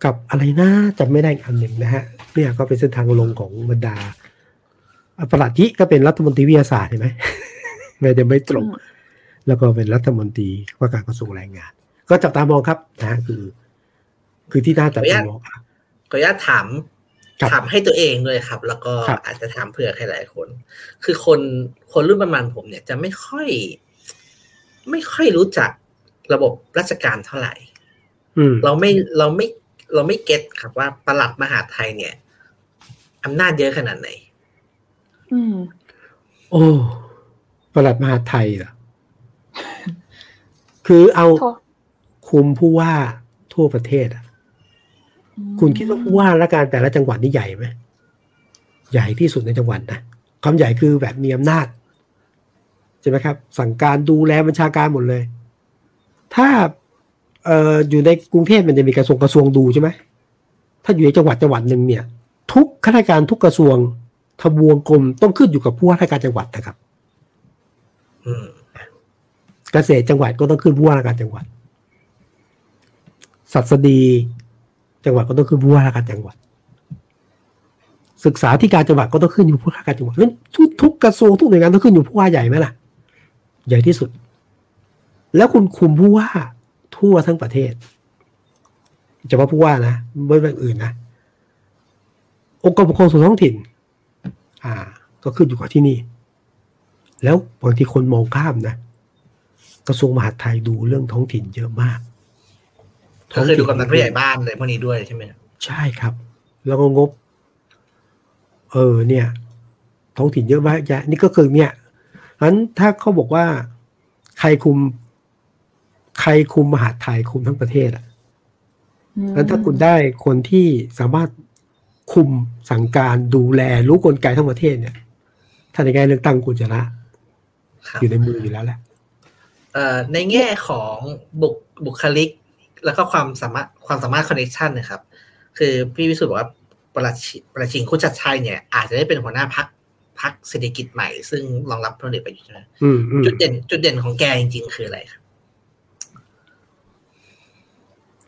กับอะไรนะจำไม่ได้อีกอันหนึ่งนะฮะเนี่ยก็เป็นเส้นทางลงของบรรดาประหลัดที่ก็เป็นรัฐมนตรีวิทยาศาสตร์เห็นไหมไม่ได้ไม่ตรง แล้วก็เป็นรัฐมนตรีว่าการกระทรวงแรงงาน ก็จับตามองครับนะฮะคือ คือที่น่าจับตามองอะขออนุญาตถามครับถามให้ตัวเองด้วยครับ แล้วก็ครับอาจจะถามเผื่อใครหลายคน คือคนคนรุ่นประมาณผมเนี่ยจะไม่ค่อย ไม่ค่อยรู้จักระบบราชการเท่าไหร่อืมเราไม่เราไม่เราไม่เก็ตครับว่าประหลัดมหาดไทยเนี่ยอำนาจเยอะขนาดไหน อืม โอ้ประหลัดมหาดไทยเหรอ คือเอาโทษคุมผู้ว่าทั่วประเทศอะ คุณคิดว่าผู้ว่าราชการแต่ละจังหวัดนี่ใหญ่ไหมใหญ่ที่สุดในจังหวัดนะความใหญ่คือแบบมีอำนาจใช่ไหมครับ สั่งการดูแลบัญชาการหมดเลย ถ้าเอ่ออยู่ในกรุงเทพมันจะมีกระทรวงกระทรวงดูใช่ไหมถ้าอยู่ในจังหวัดจังหวัดหนึ่งเนี่ย ทุกข้าราชการทุกกระทรวงทบวงกรมต้องขึ้นอยู่กับผู้ว่าราชการจังหวัดนะครับ อืม เกษตรจังหวัดก็ต้องขึ้นผู้ว่าราชการจังหวัดศัสดีจังหวัดก็ต้องขึ้นผู้ว่าราชการจังหวัด ศึกษาธิการจังหวัดก็ต้องขึ้นอยู่ผู้ว่าการจังหวัดนั้นทุกทุกกระทรวงทุกหน่วยงานต้องขึ้นอยู่ผู้ว่าใหญ่ไหมล่ะ ใหญ่ที่สุด แล้วคุณคุมผู้ว่าทั่วทั้งประเทศเฉพาะผู้ว่านะไม่เป็นอื่นนะองค์กรปกครองส่วนท้องถิ่น อ่า ก็ขึ้นอยู่กับที่นี่ แล้วบางทีคนมองข้ามนะ กระทรวงมหาดไทยดูเรื่องท้องถิ่นเยอะมากก็คือดูกำนันผู้ใหญ่บ้านอะไรพวกนี้ด้วยใช่ไหมครับใช่ครับ แล้วก็งบ เออเนี่ย ท้องถิ่นเยอะมากแยะนี่ก็คือเนี่ยอันถ้าเขาบอกว่า ใครคุม ใครคุมมหาดไทยคุมทั้งประเทศอะอืมแล้วถ้าคุณได้คนที่สามารถคุมสั่งการดูแลรู้กลไกทั้งประเทศเนี่ย ถ้าในการเลือกตั้งคุณจะละครับอยู่ในมืออยู่แล้วแหละเอ่อ ในแง่ของบุคบุคลิก แล้วก็ความสามารถความสามารถคอนเนคชันนะครับ คือพี่วิสุทธ์บอกว่าประหลัดชิประหลัดชิงคุณชัดชัยเนี่ย อาจจะได้เป็นหัวหน้าพักพักเศรษฐกิจใหม่ ซึ่งรองรับพลเอกประยุทธ์ใช่ไหมอืมอืมจุดเด่น จุดเด่นของแกจริงๆ คืออะไรครับ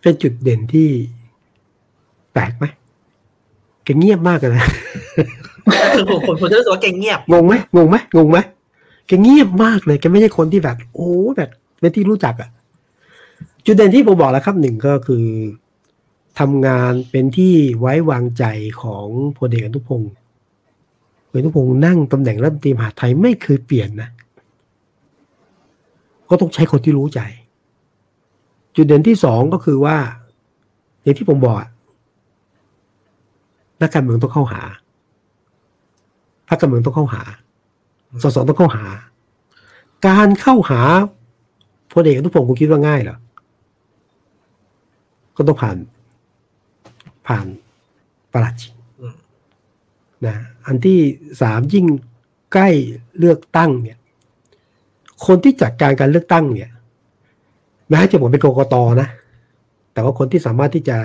เป็นจุดเด่นที่แปลกไหมแกเงียบมากเลยนะคือผมผมผมจะรู้สึกว่าแกเงียบงงไหมงงไหมงงไหม แกเงียบมากเลยแกไม่ใช่คนที่แบบ โอ้แบบเป็นที่รู้จักอะจุดเด่นที่ผมบอกแล้วครับหนึ่งก็คือทำงานเป็นที่ไว้วางใจของพลเอกอนุพงศ์พลเอกอนุพงศ์นั่งตำแหน่งรัฐมนตรีมหาไทยไม่เคยเปลี่ยนนะ ก็ต้องใช้คนที่รู้ใจ จุดเด่นที่สองก็คือว่าอย่างที่ผมบอกนักการเมืองต้องเข้าหาพรรคการเมืองต้องเข้าหา สสต้องเข้าหา การเข้าหาพลเอกอนุพงศ์คุณคิดว่าง่ายเหรอก็ต้องผ่าน ผ่านประหลัดชิงอืมนะอันที่สามยิ่งใกล้เลือกตั้งเนี่ย คนที่จัดการการเลือกตั้งเนี่ยแม้จะผมเป็นกกตนะ แต่ว่าคนที่สามารถที่จะ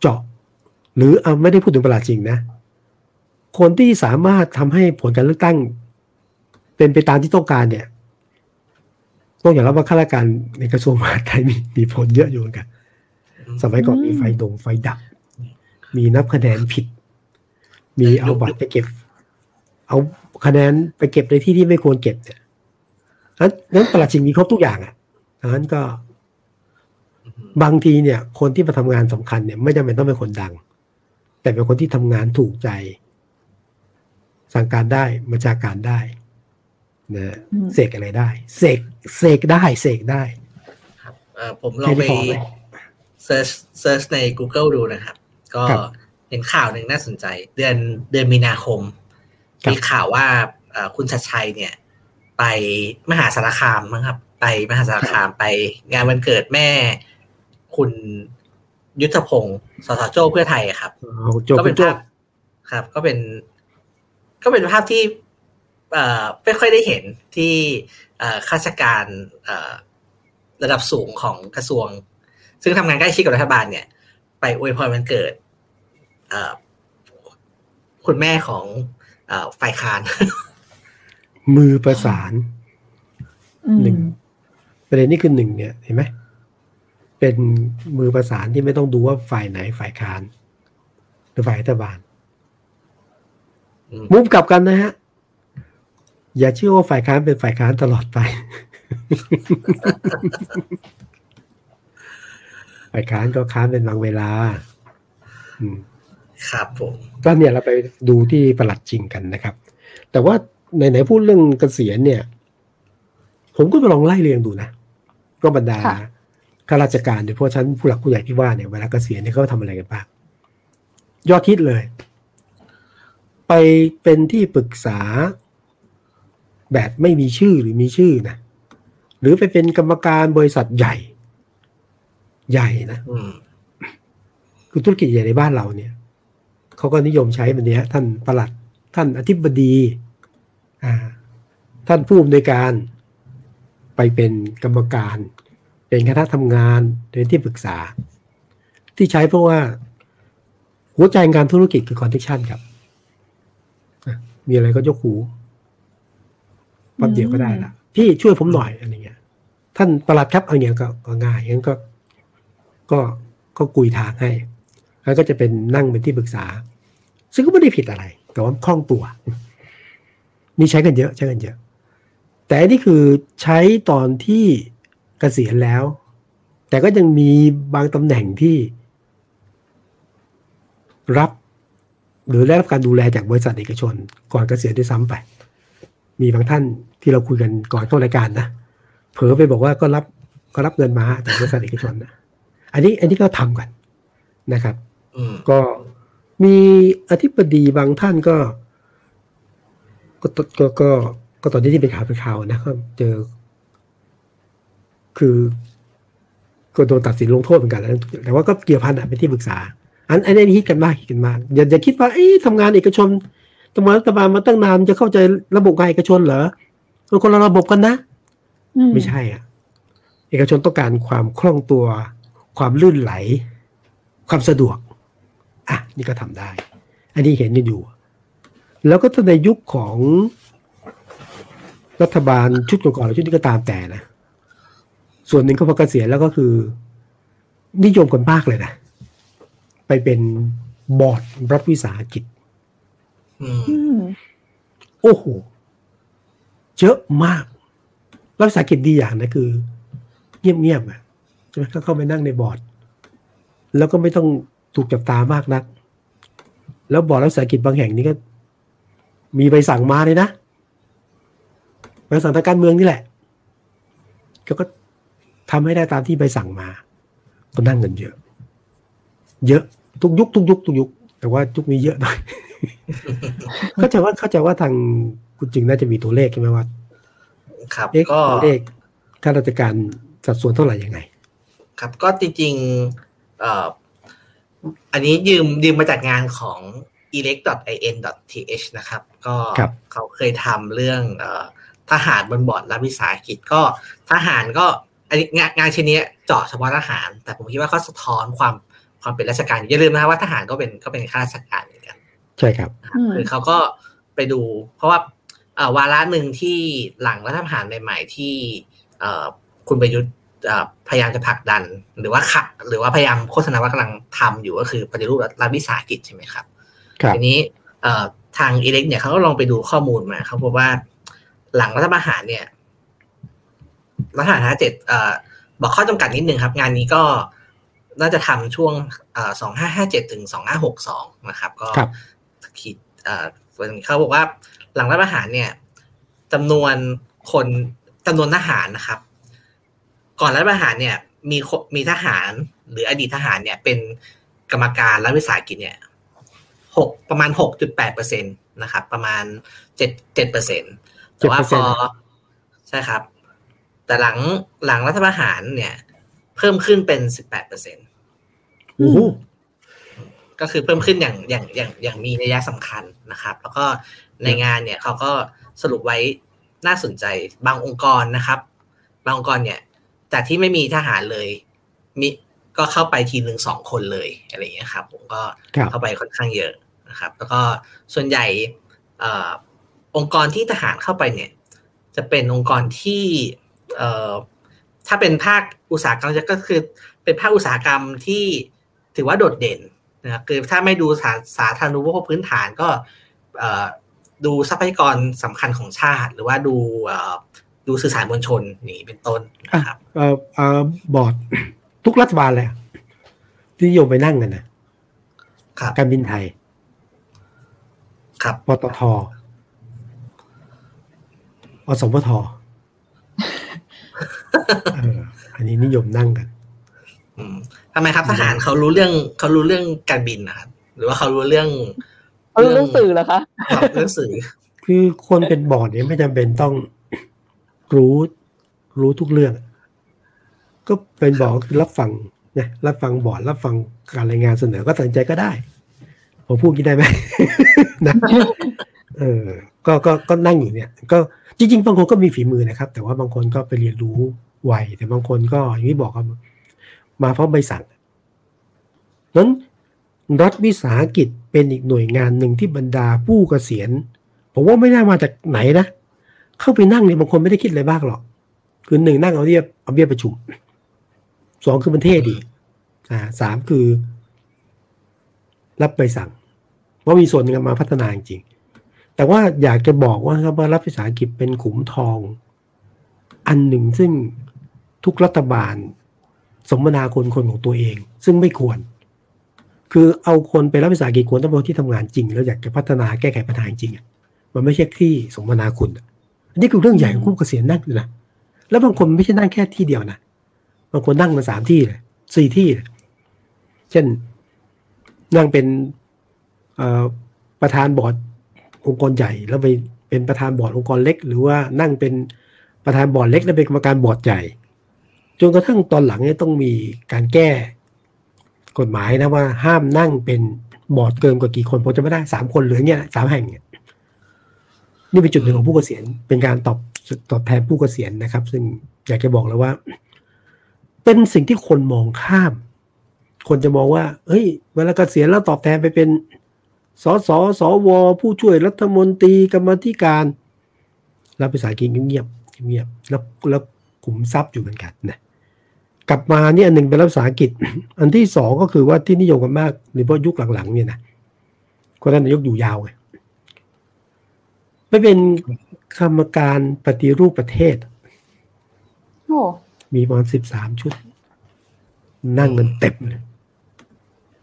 เจาะ หรือเอาไม่ได้พูดถึงประหลาดจริงนะ คนที่สามารถทำให้ผลการเลือกตั้ง เป็นไปตามที่ต้องการเนี่ยต้องอย่างรับว่าข้าราชการในกระทรวงมหาดไทยมีมีผลเยอะอยู่เหมือนกันสมัยก่อนมีไฟดงไฟดับ มีนับคะแนนผิด มีเอาบัตรไปเก็บ เอาคะแนนไปเก็บในที่ที่ไม่ควรเก็บเนี่ยนั้นนั้นประหลัดชิงมีครบทุกอย่างอะดังนั้นก็ บางทีเนี่ย คนที่มาทำงานสำคัญเนี่ย ไม่จำเป็นต้องเป็นคนดัง แต่เป็นคนที่ทำงานถูกใจ สั่งการได้บัญชาการได้นะอืมเสกอะไรได้เสกเสกได้เสกได้ ครับเอ่อผมลองไปแค่นี้พอไหม search search ใน Google ดูนะครับ ก็ครับเห็นข่าวหนึ่งน่าสนใจ เดือนเดือนมีนาคมครับมีข่าวว่าเอ่อคุณชัดชัยเนี่ย ไปมหาสารคามมั้งครับ ไปมหาสารคามไปงานวันเกิดแม่ คุณยุทธพงศ์สสโจ้เพื่อไทยครับเอาโจก็เป็เป็นนโจภาพครับ ก็เป็น ก็เป็นภาพที่เอ่อไม่ค่อยได้เห็นที่เอ่อข้าราชการเอ่อระดับสูงของกระทรวง ซึ่งทำงานใกล้ชิดกับรัฐบาลเนี่ย ไปอวยพรวันเกิดเอ่อคุณแม่ของเอ่อฝ่ายค้าน มือประสานอืมหนึ่งประเด็นนี้คือหนึ่งเนี่ยเห็นไหมเป็นมือประสานที่ไม่ต้องดูว่าฝ่ายไหนฝ่ายค้าน หรือฝ่ายรัฐบาลอื มมุมกลับกันนะฮะ อย่าเชื่อว่าฝ่ายค้านเป็นฝ่ายค้านตลอดไป ฝ่ายค้านก็ค้านเป็นบางเวลา อืมครับผมก็เนี่ยเราไปดูที่ประหลัดจริงกันนะครับ แต่ว่าไหนๆพูดเรื่องเกษียณเนี่ย ผมก็ไปลองไล่เรียงดูนะก็บรรดาค่ะข้าราชการโดยเฉพาะชั้นผู้หลักผู้ใหญ่ที่ว่าเนี่ยเวลาเกษียณเนี่ยเขาทำอะไรกันบ้างยอดฮิตเลย ไปเป็นที่ปรึกษา แบบไม่มีชื่อหรือมีชื่อนะหรือไปเป็นกรรมการบริษัทใหญ่ ใหญ่นะอืมคือธุรกิจใหญ่ในบ้านเราเนี่ยเขาก็นิยมใช้แบบนี้ท่านประหลัด ท่านอธิบดีอ่าท่านผู้อำนวยการไปเป็นกรรมการ เป็นคณะทำงานเป็นที่ปรึกษา ที่ใช้เพราะว่า หัวใจการธุรกิจคือคอนเทคชันครับอะ มีอะไรก็ยกหูปั๊บเดียวก็ได้ละพี่ช่วยผมหน่อยอะไรเงี้ย ท่านประหลัดครับอะไรเงี้ยก็ก็ง่ายงั้นก็ ก็ก็กุยทางให้แล้วก็จะเป็นนั่งเป็นที่ปรึกษา ซึ่งก็ไม่ได้ผิดอะไร แต่ว่าคล่องตัว นี่ใช้กันเยอะ ใช้กันเยอะ แต่อันนี่คือใช้ตอนที่เกษียณแล้ว แต่ก็ยังมีบางตำแหน่งที่ รับ หรือได้รับการดูแลจากบริษัทเอกชน ก่อนเกษียณด้วยซ้ำไป มีบางท่านที่เราคุยกันก่อนเข้ารายการนะเผลอไปบอกว่าก็รับก็รับเงินมาจากบริษัทเอกชนนะอันนี้อันนี้ก็ทำกันนะครับอืมก็มีอธิบดีบางท่านก็ก็ก็ก็ก็ก็ตอนนี้ที่เป็นข่าวเป็นข่าวนะก็เจอ คือก็โดนตัดสินลงโทษเหมือนกันนะแต่ว่าก็เกี่ยวพันอะเป็นที่ปรึกษา อันอันนี้ฮิตกันมากฮิตกันมากอย่าอย่าคิดว่าเอ๊ะทำงานเอกชนทำงานรัฐบาลมาตั้งนานจะเข้าใจระบบงานเอกชนเหรอมันคนละระบบกันนะอืไม่ใช่อะ เอกชนต้องการความคล่องตัว ความลื่นไหล ความสะดวกอะนี่ก็ทำได้ อันนี้เห็นกันอยู่ แล้วก็ถ้าในยุคของรัฐบาลชุดก่อนๆหรือชุดนี้ก็ตามแต่นะส่วนหนึ่งก็พอเกษียณแล้วก็คือ นิยมกันมากเลยนะ ไปเป็นบอร์ดรัฐวิสาหกิจอืมอืมโอ้โห เยอะมาก รัฐวิสาหกิจดีอย่างนะคือ เงียบๆอะใช่ไหมก็เข้าไปนั่งในบอร์ด แล้วก็ไม่ต้องถูกจับตามากนัก แล้วบอร์ดรัฐวิสาหกิจบางแห่งนี้ก็ มีใบสั่งมาเลยนะใบสั่งทางการเมืองนี่แหละก็ก็ทำให้ได้ตามที่ใบสั่งมา ก็นั่งเงินเยอะ เยอะทุกยุคทุกยุคทุกยุค แต่ว่ายุคนี้เยอะหน่อยเข้าใจว่าเข้าใจว่าทางคุณจริงน่าจะมีตัวเลขใช่ไหมว่า ครับเอ๊ะก็ตัวเลขข้าราชการสัดส่วนเท่าไหร่ยังไง ครับก็จริงๆเอ่ออันนี้ยืมยืมมาจากงานของ elect.in.th นะครับ ก็ครับเขาเคยทำเรื่องเอ่อทหารบนบอร์ดรัฐวิสาหกิจก็ทหารก็อันนี้งานงานชิ้นนี้เจาะเฉพาะทหาร แต่ผมคิดว่าเขาสะท้อนความ ความเป็นราชการอย่าลืมนะครับว่าทหารก็เป็นก็เป็นข้าราชการเหมือนกันใช่ครับอืมคือเขาก็ไปดู เพราะว่าเอ่อวาระหนึ่งที่หลังรัฐประหารใหม่ๆที่เอ่อคุณประยุทธ์เอ่อพยายามจะผลักดัน หรือว่าขับหรือว่าพยายามโฆษณาว่ากำลังทำอยู่ก็คือปฏิรูปรัฐวิสาหกิจใช่ไหมครับครับทีนี้เอ่อทางอิเล็กเนี่ยเขาก็ลองไปดูข้อมูลมาเขาพบว่าหลังรัฐประหารเนี่ยรัฐประหารห้าเจ็ดเอ่อบอกข้อจำกัดนิดนึงครับ งานนี้ก็ น่าจะทำช่วงสองห้าห้าเจ็ดถึงสองห้าหกสองนะครับ ก็ครับคิดเอ่อเขาบอกว่าหลังรัฐประหารเนี่ยจำนวนคนจำนวนทหารนะครับ ก่อนรัฐประหารเนี่ยมีคนมีทหารหรืออดีตทหารเนี่ยเป็นกรรมการรัฐวิสาหกิจเนี่ยหกประมาณหกจุดแปดเปอร์เซ็นตนะครับ ประมาณเจ็ดเจ็ดเปอร์เซ็นต์แต่ว่าพอ7%นะใช่ครับ แต่หลังหลังรัฐประหารเนี่ย เพิ่มขึ้นเป็นสิบแปดเปอร์เซ็นต์โอ้โหก็คือเพิ่มขึ้นอย่างอย่างอย่างอย่างมีนัยสำคัญนะครับ แล้วก็ในงานเนี่ยเขาก็สรุปไว้น่าสนใจบางองค์กรนะครับ บางองค์กรเนี่ย จากที่ไม่มีทหารเลยมีก็เข้าไปทีหนึ่งสองคนเลยอะไรอย่างเงี้ยครับ ผมก็ครับเข้าไปค่อนข้างเยอะนะครับ แล้วก็ส่วนใหญ่เอ่อองค์กรที่ทหารเข้าไปเนี่ย จะเป็นองค์กรที่เอ่อ ถ้าเป็นภาคอุตสาหกรรมก็คือเป็นภาคอุตสาหกรรมที่ถือว่าโดดเด่นนะครับคือถ้าไม่ดูสาสาธารณูปโภคพื้นฐานก็เอ่อดูทรัพยากรสำคัญของชาติ หรือว่าดูเอ่อดูสื่อสารมวลชนนี่เป็นต้นนะครับเอ่อเอ่อบอร์ดทุกรัฐบาลเลยอะที่นิยมไปนั่งกันนะครับการบินไทย ครับปตทอสมทเอออันนี้นิยมนั่งกันอืมทำไมครับทหารเขารู้เรื่องเขารู้เรื่องการบินนะครับหรือว่าเขารู้เรื่องเอาเรื่องสื่อเหรอคะครับเรื่องสื่อ คือคนเป็นบอร์ดเนี่ยไม่จำเป็นต้องรู้รู้ทุกเรื่อง ก็เป็นบอร์ดก็คือรับฟังนะรับฟังบอร์ดรับฟังการรายงานเสนอก็ตัดสินใจก็ได้ ผมพูดกี้ได้ไหมนะเออก็ก็ก็นั่งอยู่เนี่ย ก็จริง ๆ บางคนก็มีฝีมือนะครับ แต่ว่าบางคนก็ไปเรียนรู้ ไวแต่บางคนก็อย่างที่บอกครับมาเพราะใบสั่งนั้นรัฐวิสาหกิจเป็นอีกหน่วยงานหนึ่งที่บรรดาผู้เกษียณผมว่าไม่น่ามาจากไหนนะเข้าไปนั่งเนี่ยบางคนไม่ได้คิดอะไรมากหรอกคือหนึ่งนั่งเอาเบี้ยเอาเบี้ยประชุมสองคือมันเท่ดีอ่าสามคือ รับใบสั่งว่ามีส่วนหนึ่งมาพัฒนาจริงแต่ว่าอยากจะบอกว่าครับว่ารัฐวิสาหกิจเป็นขุมทอง อันหนึ่งซึ่ง ทุกรัฐบาล สมนาคนคนของตัวเอง ซึ่งไม่ควร คือเอาคนไปรับวิสาหกิจควรต้องเป็นคนที่ทำงานจริง แล้วอยากจะพัฒนาแก้ไขปัญหาจริงๆอะมันไม่ใช่ที่สมนาคุณอะอันนี้คือเรื่องใหญ่ของผู้เกษียณนั่งอยู่นะแล้วบางคนไม่ใช่นั่งแค่ที่เดียวนะบางคนนั่งมาสามที่เลยสี่ที่เลยเช่นนั่งเป็นเอ่อประธานบอร์ดองค์กรใหญ่แล้วไปเป็นประธานบอร์ดองค์กรเล็ก หรือว่านั่งเป็นประธานบอร์ดเล็กแล้วเป็นกรรมการบอร์ดใหญ่ จนกระทั่งตอนหลังเนี่ยต้องมีการแก้ กฎหมายนะว่าห้ามนั่งเป็นบอร์ดเกินกว่ากี่คนผมจะไม่ได้สามคนหรือเนี่ยสามแห่งเนี่ยนี่เป็นจุดหนึ่งของผู้เกษียณเป็นการตอบตอบแทนผู้เกษียณนะครับ ซึ่งอยากจะบอกเลยว่า เป็นสิ่งที่คนมองข้าม คนจะมองว่า เฮ้ย เวลาเกษียณแล้วตอบแทนไปเป็นสสสว ผู้ช่วยรัฐมนตรีกรรมธิการรับภาษากินเงียบเงียบแล้วแล้วขุมทรัพย์อยู่เหมือนกันนะ กลับมาเนี่ยอันหนึ่งเป็นรัฐวิสาหกิจ อันที่สองก็คือว่าที่นิยมกันมากในเพราะยุคหลังๆ เนี่ยนะก็ท่านนายกอยู่ยาวไงไม่เป็นกรรมการปฏิรูปประเทศโอ้มีประมาณสิบสามชุด นั่งกันเต็มเลย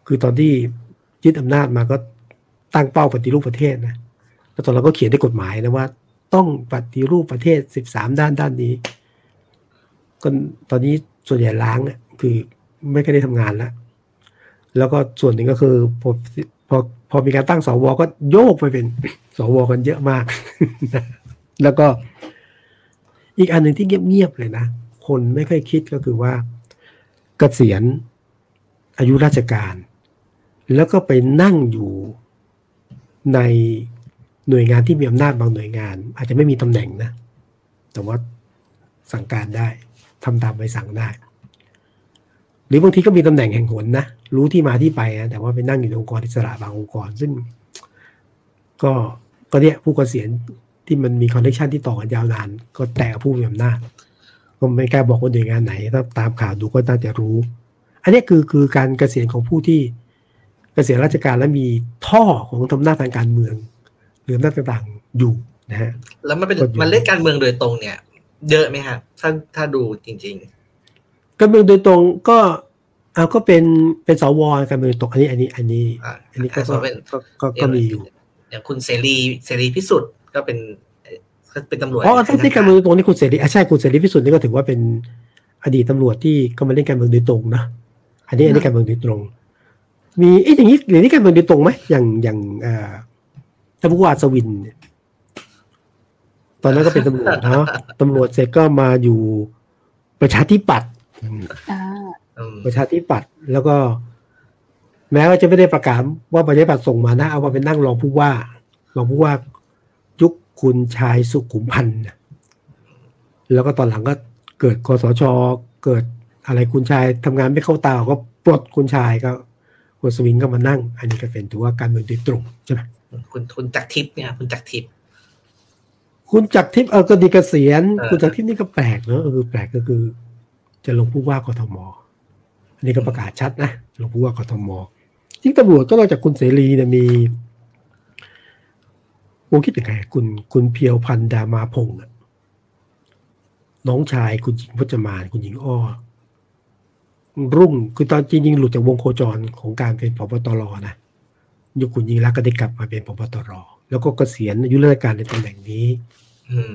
คือตอนที่ยึดอำนาจมาก็ตั้งเป้าปฏิรูปประเทศนะแล้วตอนเราก็เขียนในกฎหมายนะว่า ต้องปฏิรูปประเทศสิบสามด้านด้านนี้ก็ตอนนี้ ส่วนใหญ่ล้างเนี่ยคือไม่ค่อยได้ทำงานแล้ว แล้วก็ส่วนหนึ่งก็คือพอพอพอมีการตั้งสวก็โยกไปเป็นสวกันเยอะมาก แล้วก็อีกอันหนึ่งที่เงียบๆเลยนะ คนไม่ค่อยคิดก็คือว่าเกษียณอายุราชการ แล้วก็ไปนั่งอยู่ในหน่วยงานที่มีอำนาจบางหน่วยงาน อาจจะไม่มีตำแหน่งนะ แต่ว่าสั่งการได้ ทำตามใบสั่งได้ หรือบางทีก็มีตำแหน่งแห่งหนนะ รู้ที่มาที่ไปนะแต่ว่าไปนั่งอยู่ในองค์กรอิสระบางองค์กร ซึ่ง ก็ก็เนี่ยผู้เกษียณที่มันมีคอนเนคชันที่ต่อกันยาวนาน ก็แต่ผู้มีอำนาจก็ไม่กล้าบอกว่าหน่วยงานไหน ถ้าตามข่าวดูก็น่าจะรู้ อันนี้คือคือการเกษียณของผู้ที่เกษียณราชการและมีท่อของทำนาจทางการเมือง หรืออำนาจต่างๆอยู่นะฮะแล้วมันเป็นมันเล่นการเมืองโดยตรงเนี่ย เยอะไหมครับถ้าถ้าดูจริงการเมืองโดยตรงก็เอาก็เป็นเป็นสวการเมืองโดยตรงอันนี้ อันนี้ อันนี้ๆอ่าอันนี้ก็ถ้าก็เป็นก็ก็ก็มีอยู่ อย่างคุณเสรีเสรีพิสุทธิ์ก็เป็นเอ่อก็เป็นตำรวจอ๋อถ้าที่การเมืองโดยตรงนี่คุณเสรีอะใช่คุณเสรีพิสุทธิ์นี่ก็ถือว่าเป็นอดีตตำรวจที่ก็มาเล่นการเมืองโดยตรงนะอันนี้อันนี้การเมืองโดยตรง มีเอ๊ะอย่างนี้หรือนี่การเมืองโดยตรงไหมอย่างอย่างเอ่อท่านผู้ว่าอัศวินเนี่ย ตอนนั้นก็เป็นตำรวจเนาะตำรวจเสร็จก็มาอยู่ประชาธิปัตย์อ่าอืมประชาธิปัตย์แล้วก็ แม้ว่าจะไม่ได้ประกาศว่าประชาธิปัตย์ส่งมานะ เอามาเป็นนั่งรองผู้ว่ารองผู้ว่ายุคคุณชายสุขุมพันธ์น่ะแล้วก็ตอนหลังก็เกิดคอสชเกิดอะไรคุณชายทำงานไม่เข้าตาก็ปลดคุณชายก็คุณสวิงก็มานั่ง อันนี้ก็เป็นถือว่าการเมืองโดยตรงใช่ไหมคุณคุณจักรทิพย์เนี่ยคุณจักรทิพย์ คุณจักรทิพย์เออก็ดีเกษียณเออคุณจักรทิพย์นี่ก็แปลกเนอะเออแปลกก็คือ จะลงผู้ว่ากทมอันนี้ก็ประกาศชัดนะลงผู้ว่ากทมจริงตำรวจก็นอกจากคุณเสรีเนี่ยมีผมคิดยังไงคุณคุณเพียวพันธ์ดามาพงษ์อะน้องชายคุณหญิงพจมาน คุณหญิงอ้อ รุ่งคือตอนจริงๆหลุดจากวงโคจรของการเป็นพบตรนะยุคคุณยิ่งรักษณ์ก็ได้กลับมาเป็นพบตร แล้วก็เกษียณอายุราชการในตำแหน่งนี้อืม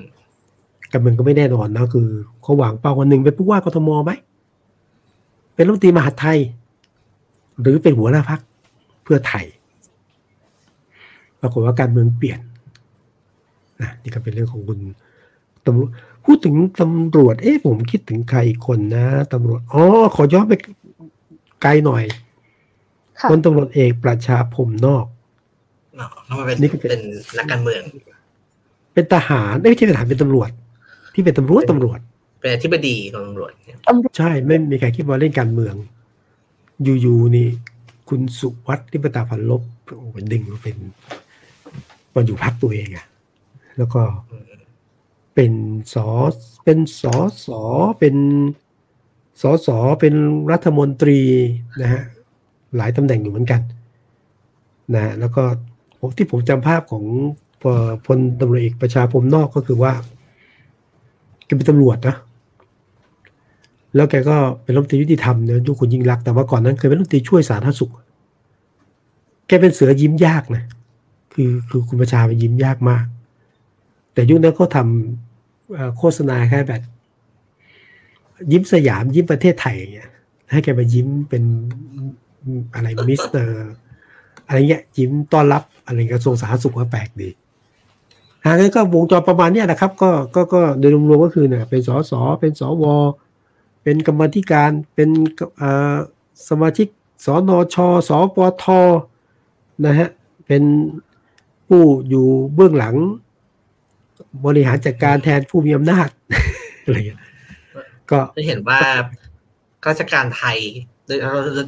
การเมืองก็ไม่แน่นอนนะคือเขาหวังเป้าวันหนึ่งเป็นผู้ว่ากทมไหมเป็นรัฐมนตรีมหาดไทย หรือเป็นหัวหน้าพักเพื่อไทยปรากฏว่าการเมืองเปลี่ยนนะนี่ก็เป็นเรื่องของคุณตำรวจพูดถึงตำรวจ เอ๊ะผมคิดถึงใครอีกคนนะตำรวจอ๋อขอย้อนไปไกลหน่อยค่ะพลตำรวจเอกประชาพรมนอกเนาะ แล้วมาเป็นนี่ก็เป็นเป็นนักการเมือง เป็นทหารเอ้ยไม่ใช่เป็นทหารเป็นตำรวจ ที่เป็นตำรวจตำรวจ เป็นอธิบดีของตำรวจเนี่ยตำรวจใช่ไม่มีใครคิดว่าเล่นการเมืองอยู่ๆนี่ คุณสุวัฒน์ที่ประตาพันลบโอ้โหดึงมาเป็นมันอยู่พักตัวเองอะแล้วก็อืมเป็นสอเป็นสอสอเป็นสอสอเป็นรัฐมนตรีนะฮะหลายตำแหน่งอยู่เหมือนกันนะฮะแล้วก็ ผมที่ผมจำภาพของพลตำรวจเอกประชาพรมนอกก็คือว่าแกเป็นตำรวจนะ แล้วแกก็เป็นรัฐมนตรียุติธรรมเนี่ยยุคคุณยิ่งรัก แต่ว่าก่อนนั้นเคยเป็นรัฐมนตรีช่วยสาธารณสุข แกเป็นเสือยิ้มยากนะ คือคือคุณประชาเป็นยิ้มยากมาก แต่ยุคนั้นเขาทำโฆษณาแค่แบบ ยิ้มสยามยิ้มประเทศไทยอย่างเงี้ย ให้แกมายิ้มเป็นอะไรมิสเตอร์อะไรเงี้ยยิ้มต้อนรับ อะไรกระทรวงสาธารณสุขก็แปลกดีหางั้นก็วงจรประมาณนี้นะครับ ก็ก็ก็โดยรวมๆก็คือเนี่ยเป็นสสเป็นสวเป็นกรรมาธิการเป็นสมาชิกสนชสปทนะฮะเป็นผู้อยู่เบื้องหลัง บริหารจัดการแทนผู้มีอำนาจอะไรเงี้ยก็จะเห็นว่าข้าราชการไทยโดย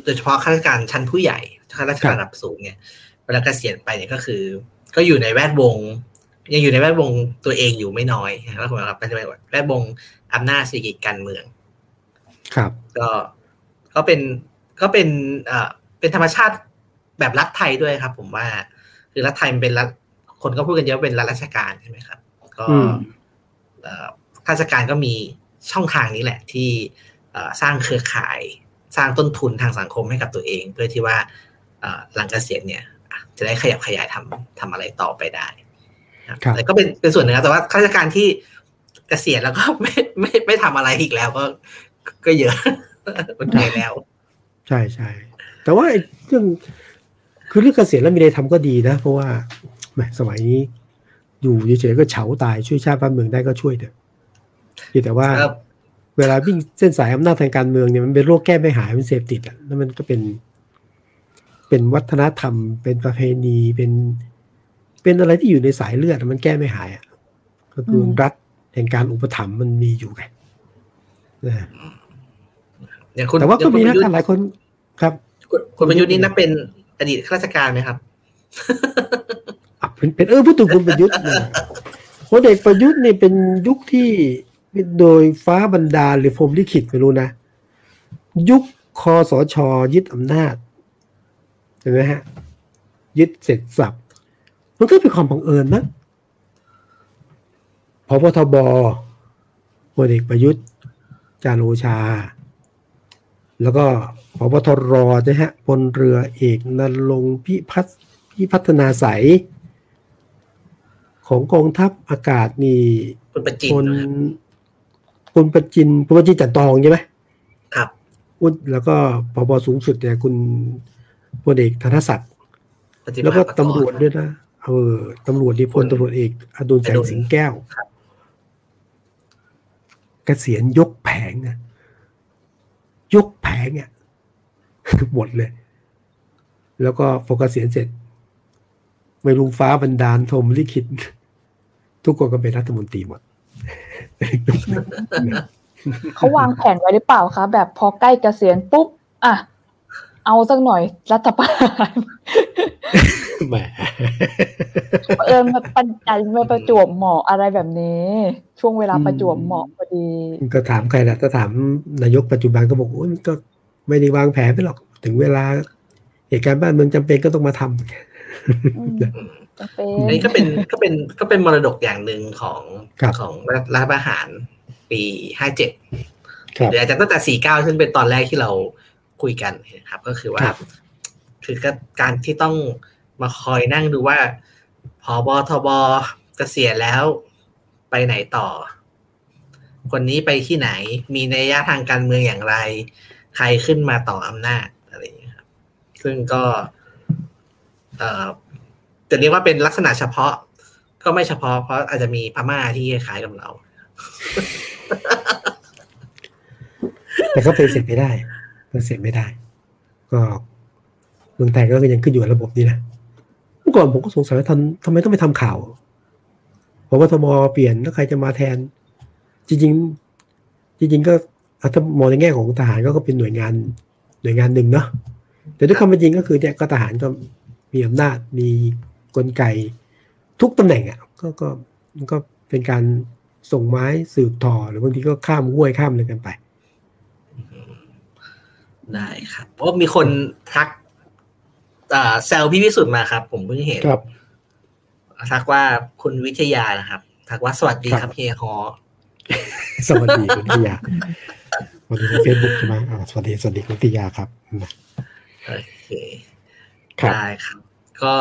โดยเฉพาะข้าราชการชั้นผู้ใหญ่ข้าราชการระดับสูงเนี่ย วลาเกษียณไปเนี่ยก็คือ ก็อยู่ในแวดวง ยังอยู่ในแวดวงตัวเองอยู่ไม่น้อยแล้วผมครับเป็นแวดวงอำนาจเศรษฐกิจการเมือง ครับ ก็ก็เป็นก็เป็นเอ่อเป็นธรรมชาติแบบรัฐไทยด้วยครับ ผมว่า คือรัฐไทยมันเป็นรัฐคนก็พูดกันเยอะว่าเป็นรัฐราชการใช่ไหมครับ ก็อืมเอ่อข้าราชการก็มีช่องทางนี้แหละ ที่เอ่อสร้างเครือข่าย สร้างต้นทุนทางสังคมให้กับตัวเอง เพื่อที่ว่าเอ่อหลังเกษียณเนี่ยอะ จะได้ขยับขยายทำทำอะไรต่อไปได้ครับครับแต่ก็เป็นเป็นส่วนหนึ่งนะแต่ว่าข้าราชการที่เกษียณแล้วก็ไม่ไม่ไม่ทำอะไรอีกแล้วก็ ก็เยอะมันเหนื่อยแล้ว ใช่ใช่แต่ว่าไอ้เรื่องคือเรื่องเกษียณแล้วมีอะไรทำก็ดีนะ เพราะว่าแหมสมัยนี้ อยู่เฉยๆก็เฉาตายช่วยชาติบ้านเมืองได้ก็ช่วยเถอะเพียงแต่ว่าครับเวลาวิ่งเส้นสายอำนาจทางการเมืองเนี่ยมันเป็นโรคแก้ไม่หายมันเสพติดอะแล้วมันก็เป็น เป็นวัฒนธรรม เป็นประเพณีเป็นเป็นอะไรที่อยู่ในสายเลือดอะมันแก้ไม่หายอะก็คืออมรัฐแห่งการอุปถัมภ์มันมีอยู่ไงนะอย่างคุณแต่ว่าก็มีอย่นังกคุณประยุทการธ์หลายคนครับคุณคุณประยุทธ์นี่นับเป็นอดีตข้าราชการไหมครับอะเป็นเป็นเออพูดถึงคุณประยุทธ์เนี่ยพลเอกประยุทธ์เนี่ยเป็นยุคที่โดยฟ้าบันดาลหรือพรหมลิขิตไม่รู้นะ ยุคคอสชยึดอำนาจ เห็นไหมฮะยึดเสร็จสับมันก็เป็นความบังเอิญนะพบทบพลเอกประยุทธ์จารย์โอชา แล้วก็พบทรนะฮะพลเรือเอกนรงค์พิพัฒน์พิพัฒนาใสยของกองทัพอากาศนี่คุณประจินพลนะครับพลประจินพลประจินจันตองใช่ไหมครับ อุดแล้วก็พบสูงสุดเนี่ยคุณ พลเอกธนศักดิ์ปฏิบัติแล้วก็ประกอบตำรวจด้วยนะเออตำรวจนี่พลตำรวจเอกอดุลแสงสิงแก้วครับกษียณยกแผงนะยกแผงเนี่ยหมดเลย แล้วก็โฟกัสเสียณเสร็จ ไม่รู้ฟ้าบันดาลทมลิขิตทุกคนก็เป็นรัฐมนตรีหมด เขาวางแผนไว้หรือเปล่าคะแบบพอใกล้เกษียณปุ๊บ อะ เอาสักหน่อยรัฐประหารแหมเออมาปันใจมาประจวบเหมาะอะไรแบบนี้ ช่วงเวลาประจวบเหมาะพอดี ก็ถามใครล่ะถ้าถามนายกปัจจุบันก็บอกโอ้ยมันก็ไม่ได้วางแผนไปหรอกถึงเวลาเหตุการณ์บ้านเมืองจำเป็นก็ต้องมาทำอืมจะเป็นอันนี้ก็เป็นก็เป็นก็เป็นมรดกอย่างหนึ่งของครับของรัฐประหารปีห้าเจ็ดครับหรืออาจจะตั้งแต่สี่เก้าซึ่งเป็นตอนแรกที่เรา คุยกันนะครับ ก็คือว่าครับคือก็การที่ต้องมาคอยนั่งดูว่าพอบอทบเกษียณแล้วไปไหนต่อ คนนี้ไปที่ไหน มีนัยยะทางการเมืองอย่างไร ใครขึ้นมาต่ออำนาจอะไรอย่างเงี้ยครับ ซึ่งก็เอ่อจะเรียกว่าเป็นลักษณะเฉพาะ ก็ไม่เฉพาะ เพราะอาจจะมีพม่าที่คล้ายกับเรา แต่ก็เป็นเสร็จไม่ได้ เป็นเสร็จไม่ได้ ก็เมืองไทยก็ยังขึ้นอยู่กับระบบนี้นะเมื่อก่อนผมก็สงสัยว่าทำทำไมต้องไปทำข่าวเพราะว่าทมเปลี่ยนแล้วใครจะมาแทน จริง ๆ จริง ๆ ก็อะถ้ามองในแง่ของทหารก็เป็นหน่วยงานหน่วยงานหนึ่งเนาะแต่ด้วยความเป็นจริงก็คือเนี่ยก็ทหารก็มีอำนาจมีกลไกทุกตำแหน่งอะก็ก็มันก็เป็นการส่งไม้สืบต่อหรือบางทีก็ข้ามห้วยข้ามอะไรกันไป ได้ครับเพราะว่ามีคนทักอ่าแซวพี่วิสุทธ์มาครับ ผมเพิ่งเห็นครับทักว่าคุณวิทยานะครับ ทักว่าสวัสดีครับเฮียฮอสวัสดีคุณวิทยาสวัสดีในเฟซบุ๊กใช่ไหมอ่าสวัสดีสวัสดีคุณวิทยาครับนะโอเคครับได้ครับ ก็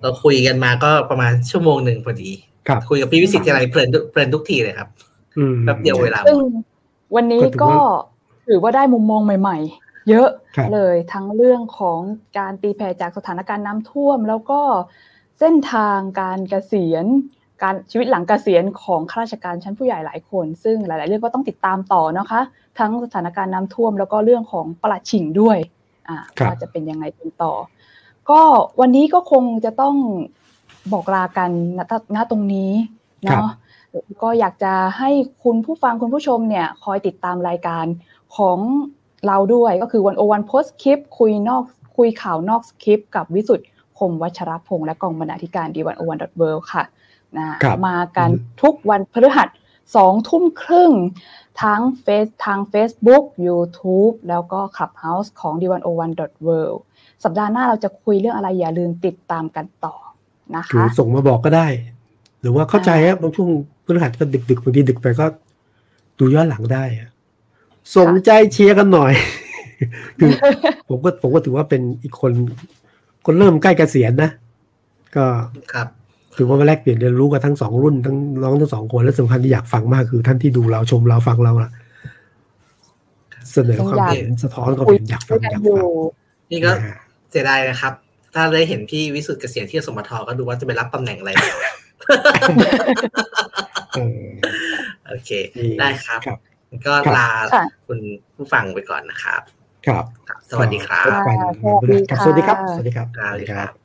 เราคุยกันมาก็ประมาณชั่วโมงหนึ่งพอดีครับคุยกับพี่วิสิทธิ์ทีไรเพลินทุกเพลินทุกทีเลยครับอืมแป๊บเดียวเวลาหมซึ่งดวันนี้ก็ถือก็ว่าถือว่าได้มุมมองใหม่ ๆ เยอะครับเลยทั้งเรื่องของการตีแผ่จากสถานการณ์น้ำท่วม แล้วก็เส้นทางการเกษียณการชีวิตหลังเกษียณของข้าราชการชั้นผู้ใหญ่หลายคน ซึ่งหลาย ๆ เรื่องก็ต้องติดตามต่อนะคะ ทั้งสถานการณ์น้ำท่วม แล้วก็เรื่องของประหลัดฉิงด้วยอ่าครับว่าจะเป็นยังไงเป็นต่อ ก็วันนี้ก็คงจะต้องบอกลากันณณตรงนี้ครับเนาะก็อยากจะให้คุณผู้ฟังคุณผู้ชมเนี่ยคอยติดตามรายการของ เราด้วยก็คือวันโอวันโพสคลิป คุยนอกคุยข่าวนอกสคริปต์กับวิสุทธ์คมวัชรพงษ์และกองบรรณาธิการดีวันโอวันดอทเวิค่ะนะครับมากันอืมทุกวันพฤหัสสองทุ่มครึ่งทั้งเฟซทาง Facebook YouTube แล้วก็ Clubhouse ของ d 1 0 1 w o r l d สัปดาห์หน้าเราจะคุยเรื่องอะไรอย่าลืมติดตามกันต่อนะคือคะส่งมาบอกก็ได้ หรือว่าเข้าใจครับบางช่วงพฤหัสก็ดึกดึกๆบางทีดึกไปก็ดูย้อนหลังได้อะ ส่งใจเชียร์กันหน่อย คือผมก็ผมก็ถือว่าเป็นอีกคน คนเริ่มใกล้เกษียณนะ ก็ครับถือว่ามาแลกเปลี่ยนเรียนรู้กันทั้งสองรุ่นทั้งน้องทั้งสองคนและสำคัญที่อยากฟังมากคือท่านที่ดูเราชมเราฟังเราอะเสนอความเห็นสะท้อนความคุยเห็นอยากฟัด้วงยกันอยากอยู่ฟังนี่ก็นะฮะเสียดายนะครับ ถ้าได้เห็นพี่วิสุทธ์เกษียณที่สมทก็ดูว่าจะไปรับตำแหน่งอะไรเออโอเคนี่ได้ครับครับ ก็ครับลาค่ะคุณผู้ฟังไปก่อนนะครับ ครับครับสวัสดีครับพบกันสวัสดีครับค่ะสวัสดีครับ สวัสดีครับ สวัสดีครับ